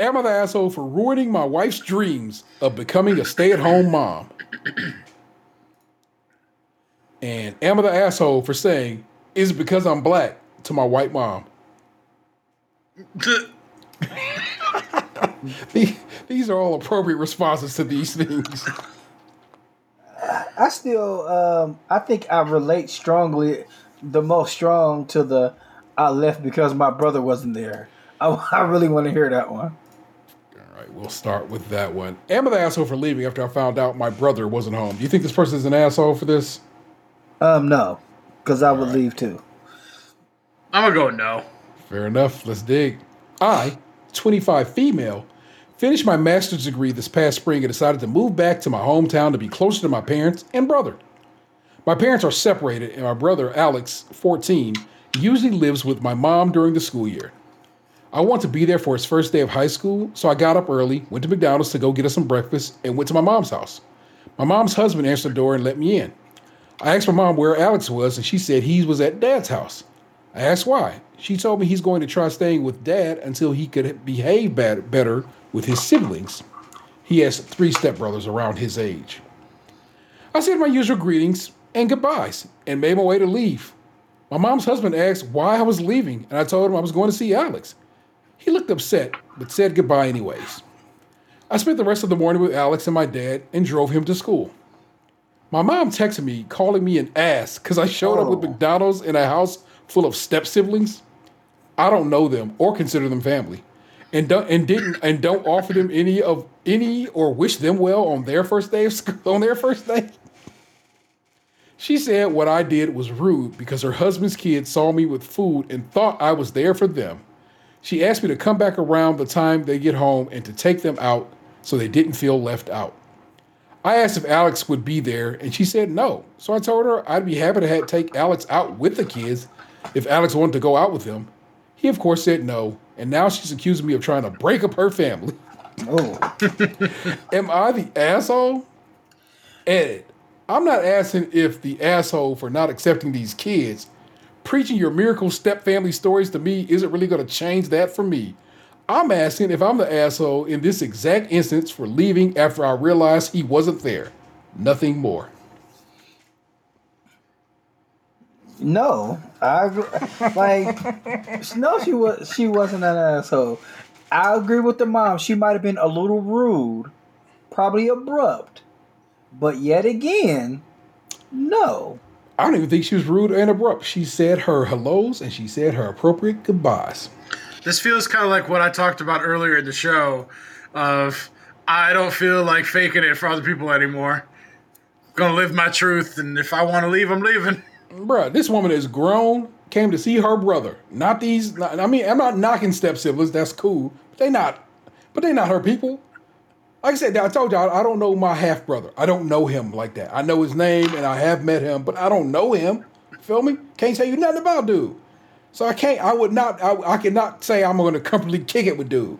Am I the asshole for ruining my wife's dreams of becoming a stay at home mom? And am I the asshole for saying, is it because I'm black to my white mom? [laughs] These are all appropriate responses to these things. I still, um, I think I relate strongly, the most strong to the I left because my brother wasn't there. I, [laughs] I really want to hear that one. All right, we'll start with that one. Am I the asshole for leaving after I found out my brother wasn't home? Do you think this person is an asshole for this? Um, no, because I would leave too. I'm gonna go no. Fair enough. Let's dig. I, 25 female, finished my master's degree this past spring and decided to move back to my hometown to be closer to my parents and brother. My parents are separated, and my brother, Alex, 14, usually lives with my mom during the school year. I want to be there for his first day of high school, so I got up early, went to McDonald's to go get us some breakfast, and went to my mom's house. My mom's husband answered the door and let me in. I asked my mom where Alex was, and she said he was at dad's house. I asked why. She told me he's going to try staying with dad until he could behave bad, better with his siblings. He has three stepbrothers around his age. I said my usual greetings and goodbyes and made my way to leave. My mom's husband asked why I was leaving, and I told him I was going to see Alex. He looked upset, but said goodbye anyways. I spent the rest of the morning with Alex and my dad and drove him to school. My mom texted me calling me an ass because I showed up with Oh. McDonald's in a house full of step siblings. I don't know them or consider them family, and don't and didn't and don't offer them any of any or wish them well on their first day of school, [laughs] on their first day. She said what I did was rude because her husband's kids saw me with food and thought I was there for them. She asked me to come back around the time they get home and to take them out so they didn't feel left out. I asked if Alex would be there, and she said no. So I told her I'd be happy to have, take Alex out with the kids if Alex wanted to go out with him. He, of course, said no, and now she's accusing me of trying to break up her family. Oh, [laughs] Am I the asshole? Ed, I'm not asking if the asshole for not accepting these kids. Preaching your miracle step family stories to me isn't really going to change that for me. I'm asking if I'm the asshole in this exact instance for leaving after I realized he wasn't there. Nothing more. no, I agree. like no, she was she wasn't an asshole. I agree with the mom. She might have been a little rude, probably abrupt, but yet again, no. I don't even think she was rude and abrupt. She said her hellos and she said her appropriate goodbyes. This feels kind of like what I talked about earlier in the show of I don't feel like faking it for other people anymore. gonna live my truth, and if I want to leave, I'm leaving. Bruh, this woman is grown, came to see her brother. Not these. Not, I mean, I'm not knocking step siblings. That's cool. But they not. But they not her people. Like I said, I told y'all I don't know my half brother. I don't know him like that. I know his name and I have met him, but I don't know him. Feel me? Can't tell you nothing about dude. So I can't. I would not. I, I cannot say I'm going to comfortably kick it with dude.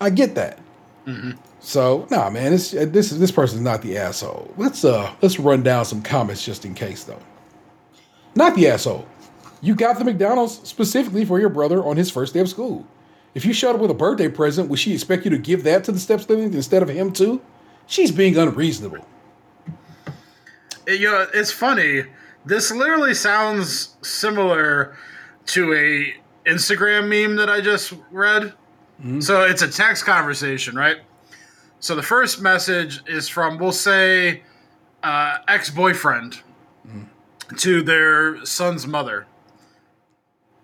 I get that. So nah, man, this this this person's not the asshole. Let's uh let's run down some comments just in case though. Not the asshole. You got the McDonald's specifically for your brother on his first day of school. If you showed up with a birthday present, would she expect you to give that to the step siblings instead of him too? She's being unreasonable. You know, it's funny. This literally sounds similar to a Instagram meme that I just read. So it's a text conversation, right? So the first message is from, we'll say, uh, ex boyfriend to their son's mother.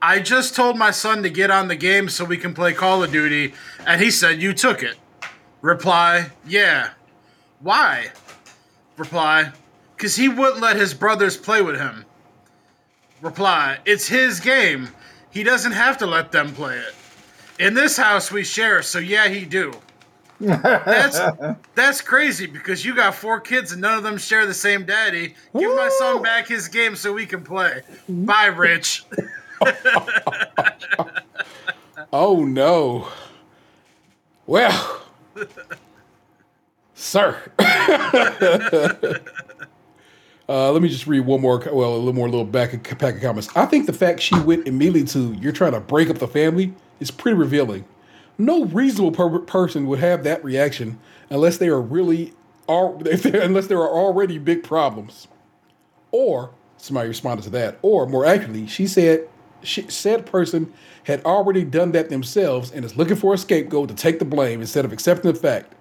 I just told my son to get on the game so we can play Call of Duty, and he said you took it. Reply, yeah. Why? Reply, because he wouldn't let his brothers play with him. Reply, it's his game. He doesn't have to let them play it. In this house, we share, so yeah, he do. That's [laughs] that's crazy because you got four kids and none of them share the same daddy. Give my son back his game so we can play. Bye, Rich. [laughs] Oh no. Well, [laughs] sir. Uh, let me just read one more, well, a little more, little back pack of comments. I think the fact she went immediately to you're trying to break up the family is pretty revealing. No reasonable per- person would have that reaction unless they are really, are [laughs] unless there are already big problems. Or somebody responded to that. Or more accurately, she said she, said person had already done that themselves and is looking for a scapegoat to take the blame instead of accepting the fact.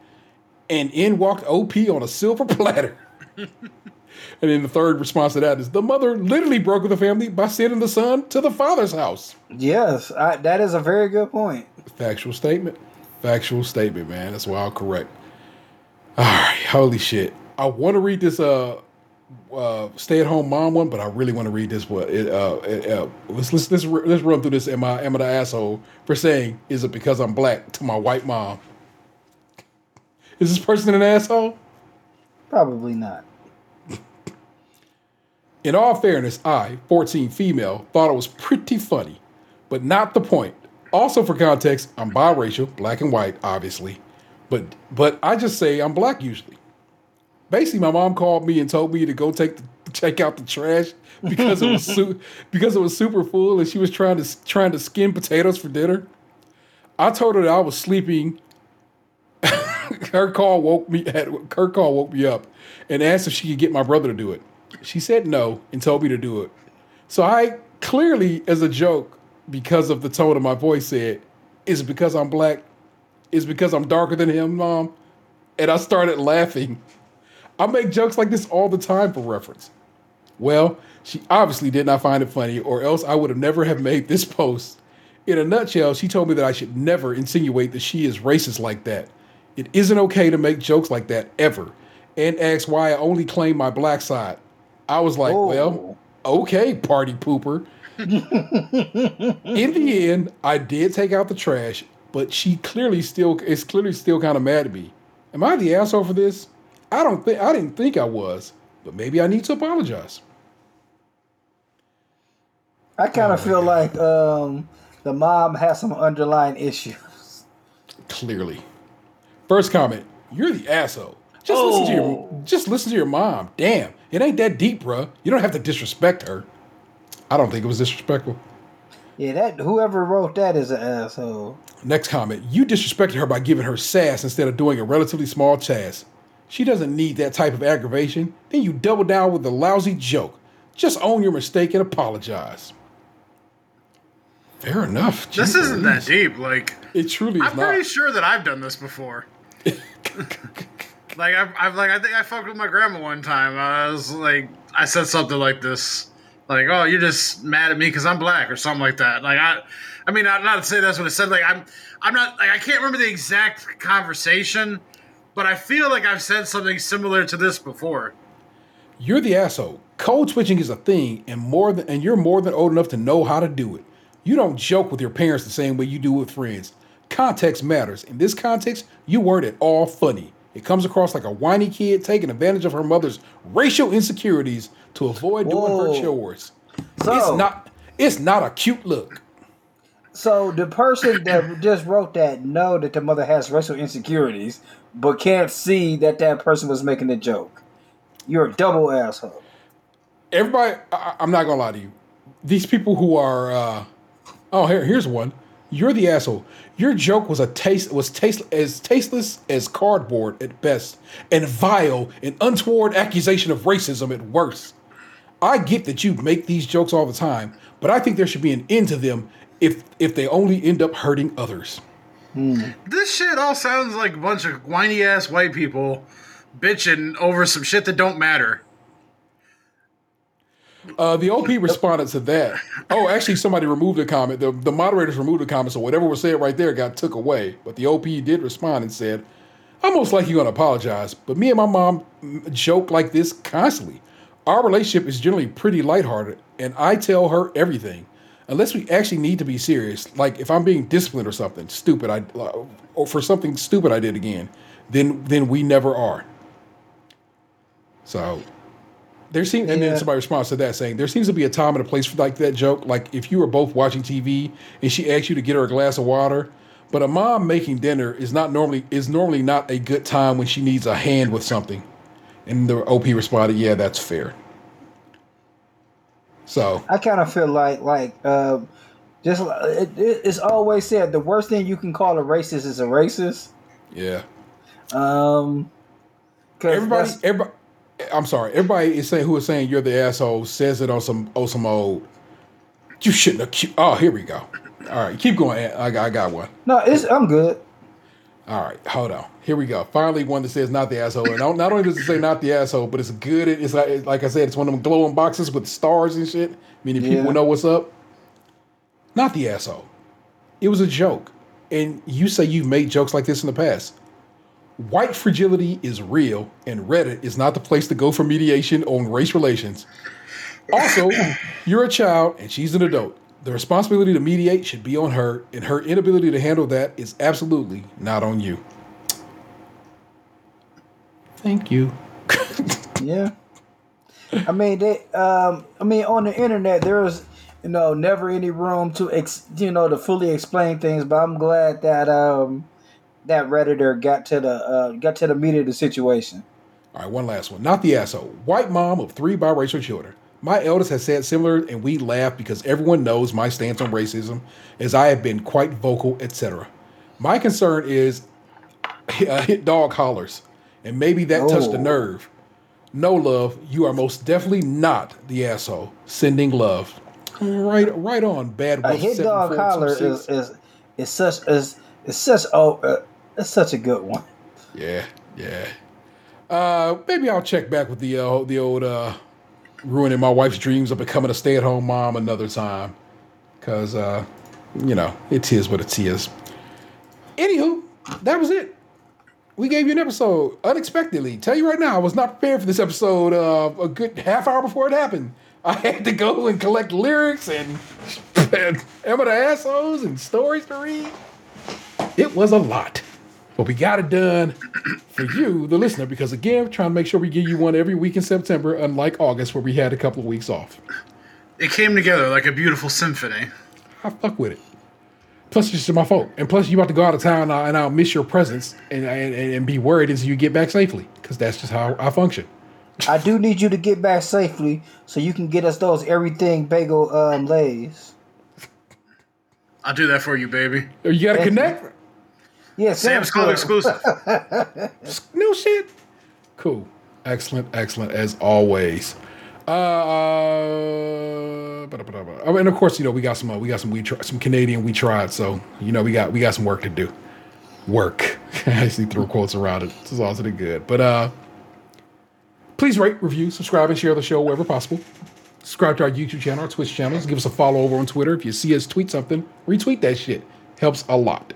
And in walked OP on a silver [laughs] platter. [laughs] and then the third response to that is the mother literally broke with the family by sending the son to the father's house. Yes, I, that is a very good point. Factual statement. Factual statement, man. That's wild correct. All right, holy shit. I want to read this uh uh, stay at home mom one, but I really want to read this one. It, uh, it, uh, let's, let's let's let's run through this. Am I am I the asshole for saying is it because I'm black to my white mom? Is this person an asshole? Probably not. In all fairness, I, 14 female, thought it was pretty funny, but not the point. Also, for context, I'm biracial, black and white, obviously, but but I just say I'm black usually. Basically, my mom called me and told me to go take the, check out the trash [laughs] because it was su- because it was super full, and she was trying to trying to skin potatoes for dinner. I told her that I was sleeping. [laughs] her call woke me. Her call woke me up and asked if she could get my brother to do it. She said no and told me to do it. So I clearly, as a joke, because of the tone of my voice, said, "Is it because I'm black? Is it because I'm darker than him, mom?" And I started laughing. I make jokes like this all the time for reference. Well, she obviously did not find it funny, or else I would have never have made this post. In a nutshell, she told me that I should never insinuate that she is racist like that. It isn't okay to make jokes like that ever, and asked why I only claim my black side. I was like, Oh. well, okay, party pooper. In the end, I did take out the trash, but she clearly still is clearly still kind of mad at me. Am I the asshole for this? I don't think I didn't think I was, but maybe I need to apologize. I kind Oh, of feel like um, the mom has some underlying issues. Clearly. First comment, you're the asshole. Just listen to your Oh. just listen to your mom. Damn, it ain't that deep, bruh. You don't have to disrespect her. I don't think it was disrespectful. Yeah, that whoever wrote that is an asshole. Next comment, you disrespected her by giving her sass instead of doing a relatively small task. She doesn't need that type of aggravation. Then you double down with a lousy joke. Just own your mistake and apologize. Fair enough. This isn't that deep. Like, It truly is I'm not. pretty sure that I've done this before. [laughs] like I've, I've like I think I fucked with my grandma one time. I was like I said something like this, like oh you're just mad at me because I'm black or something like that. Like I, I mean not, not to say that's what it said. Like I'm I'm not like I can't remember the exact conversation, but I feel like I've said something similar to this before. You're the asshole. Code switching is a thing, and more than and you're more than old enough to know how to do it. You don't joke with your parents the same way you do with friends. Context matters. In this context, you weren't at all funny. It comes across like a whiny kid taking advantage of her mother's racial insecurities to avoid doing her chores. So, It's not it's not a cute look. so the person that just wrote that know that the mother has racial insecurities, but can't see that that person was making a joke. You're a double asshole. Everybody, I, I'm not gonna lie to you. These people who are, uh, oh, here, here's one. You're the asshole. Your joke was a taste was taste as tasteless as cardboard at best, and vile and untoward accusation of racism at worst. I get that you make these jokes all the time, but I think there should be an end to them if if they only end up hurting others. Hmm. This shit all sounds like a bunch of whiny ass white people bitching over some shit that don't matter. Uh, the OP responded to that. Oh, actually, somebody removed a comment. The, the moderators removed the comment, so whatever was said right there got took away. But the OP did respond and said, "I'm most likely going to apologize, but me and my mom joke like this constantly. Our relationship is generally pretty lighthearted, and I tell her everything, unless we actually need to be serious. Like if I'm being disciplined or something stupid, I or for something stupid I did again, then then we never are. So there seems, and Yeah. then somebody responds to that saying, "There seems to be a time and a place for like that joke. Like if you were both watching TV and she asked you to get her a glass of water, but a mom making dinner is not normally is normally not a good time when she needs a hand with something." And the OP responded, "Yeah, that's fair." So I kind of feel like like um, just it, it, it's always said the worst thing you can call a racist is a racist. yeah, Um. everybody, everybody. I'm sorry. Everybody is saying who is saying you're the asshole says it on some on some old. You shouldn't have. cu- Oh, here we go. All right, keep going. I got, I got one. no, it's I'm good. All right, hold on. Here we go. Finally, one that says not the asshole. And not only does it say not the asshole, but it's good. It's like, it's like I said, it's one of them glowing boxes with stars and shit, meaning people Yeah. know what's up. Not the asshole. It was a joke. And you say you've made jokes like this in the past. White fragility is real, and Reddit is not the place to go for mediation on race relations. Also, [coughs] you're a child and she's an adult. The responsibility to mediate should be on her, and her inability to handle that is absolutely not on you. Thank you. [laughs] Yeah. I mean, they. Um, I mean, on the internet, there's you know never any room to ex, you know to fully explain things. But I'm glad that um that redditor got to the uh, got to the meat of the situation. All right, one last one. Not the asshole. White mom of three biracial children. My eldest has said similar, and we laugh because everyone knows my stance on racism, as I have been quite vocal, etc. My concern is [laughs] uh, hit dog hollers, and maybe that touched a Oh. nerve. No love, you are most definitely not the asshole. Sending love. Right, right on. Bad. A hit dog 7426. collar is is is such is is such oh uh, it's such a good one. Yeah, yeah. Uh, maybe I'll check back with the uh, the old uh, ruining my wife's dreams of becoming a stay at home mom another time, cause uh, you know it is what it is. Anywho, that was it. We gave you an episode unexpectedly. Tell you right now, I was not prepared for this episode. Uh, a good half hour before it happened, [laughs] I had to go and collect lyrics and, [laughs] and I the assholes and stories to read. It was a lot. But we got it done for you, the listener, because again, we're trying to make sure we give you one every week in September, unlike August, where we had a couple of weeks off. It came together like a beautiful symphony. I fuck with it. Plus, it's just my fault. And plus, you about to go out of town and I'll, and I'll miss your presence and, and, and be worried until you get back safely, because that's just how I function. I do need you to get back safely so you can get us those everything bagel um Lay's. I'll do that for you, baby. You got to Thank you. Connect? Yeah, Sam's Club exclusive. [laughs] No shit. Cool. Excellent, excellent as always. Uh, oh, and of course, you know we got some uh, we got some we try, some Canadian we tried, so you know we got we got some work to do. Work. [laughs] I see throw quotes around it. This is also good. But uh, please rate, review, subscribe, and share the show wherever possible. Subscribe to our YouTube channel, our Twitch channels. Give us a follow over on Twitter. If you see us tweet something, retweet that shit. Helps a lot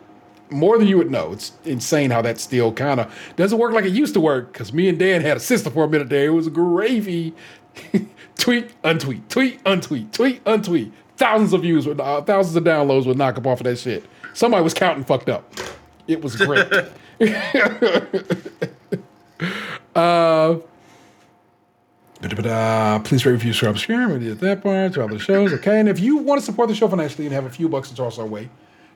more than you would know. It's insane how that still kind of doesn't work like it used to work. Because me and Dan had a sister for a minute there. It was gravy. [laughs] tweet, untweet, tweet, untweet, tweet, untweet. Thousands of views, with uh, thousands of downloads would knock up off of that shit. Somebody was counting fucked up. It was great. [laughs] uh, Ba-da-ba-da. Please rate, review, subscribe, share. We did that part to other shows. Okay. And if you want to support the show financially and have a few bucks to toss our way,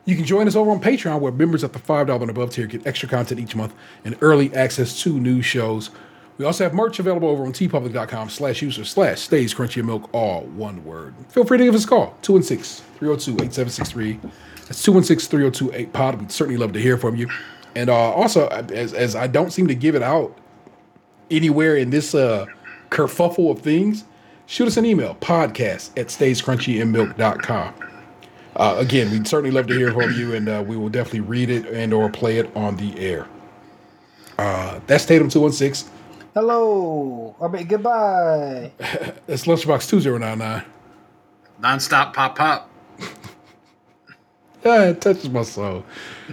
you can join us over on Patreon, where members at the $5 and above tier get extra content each month and early access to new shows. We also have merch available over on teepublic.com slash user slash stays crunchy milk, all one word. Feel free to give us a call, 216-302-8763. That's 216-302-8pod. We'd certainly love to hear from you. And uh, also, as, as I don't seem to give it out anywhere in this uh, kerfuffle of things, shoot us an email, podcast at stayskrunchyinmilk.com. Uh, again, we'd certainly love to hear from you, and uh, we will definitely read it and or play it on the air. Uh, that's Tatum 216. Hello. I mean goodbye. [laughs] it's Lunchbox 2099. Non-stop pop pop. [laughs] Yeah, it touches my soul.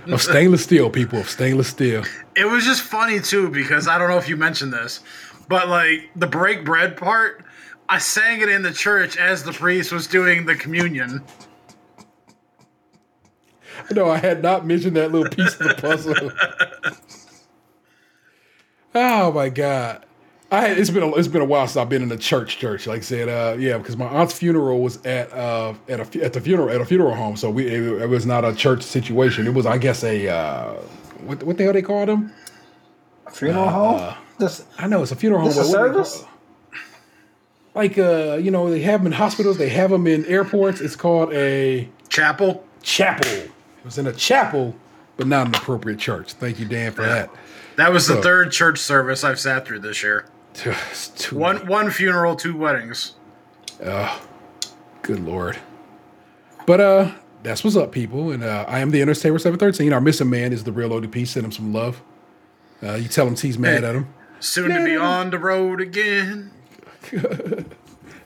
Of stainless steel, people, of stainless steel. It was just funny too because I don't know if you mentioned this, but like the break bread part, I sang it in the church as the priest was doing the communion. [laughs] No, I had not mentioned that little piece of the puzzle. [laughs] oh my god. I it's been a, it's been a while since I've been in a church church. Like I said, uh, yeah, because my aunt's funeral was at uh, at a at the funeral at a funeral home, so we it, it was not a church situation. It was, I guess, a uh, what what the hell they call them? Funeral home. This I know it's a funeral home. a service? Like uh, you know, they have them in hospitals, they have them in airports. It's called a Chapel. chapel. Was in a chapel, but not an appropriate church. Thank you, Dan, for that. That was the third church service I've sat through this year. [sighs] It's too One one funeral, two weddings. Good lord. But uh that's what's up, people. And uh I am the Entertainer 713. Our missing man is the real ODP. Send him some love. Uh you tell him Tee's mad at him. Soon to be on the road again. [laughs]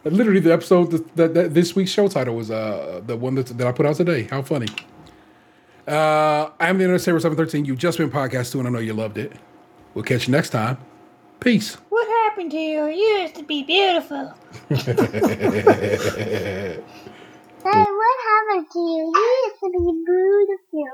Literally the episode that, that, that this week's show title was uh the one that, that I put out today. How funny. Uh I am the Entertainer 713. You've just been podcast too, and I know you loved it. We'll catch you next time. Peace. What happened to you? You used to be beautiful. [laughs] Hey, what happened to you? You used to be beautiful.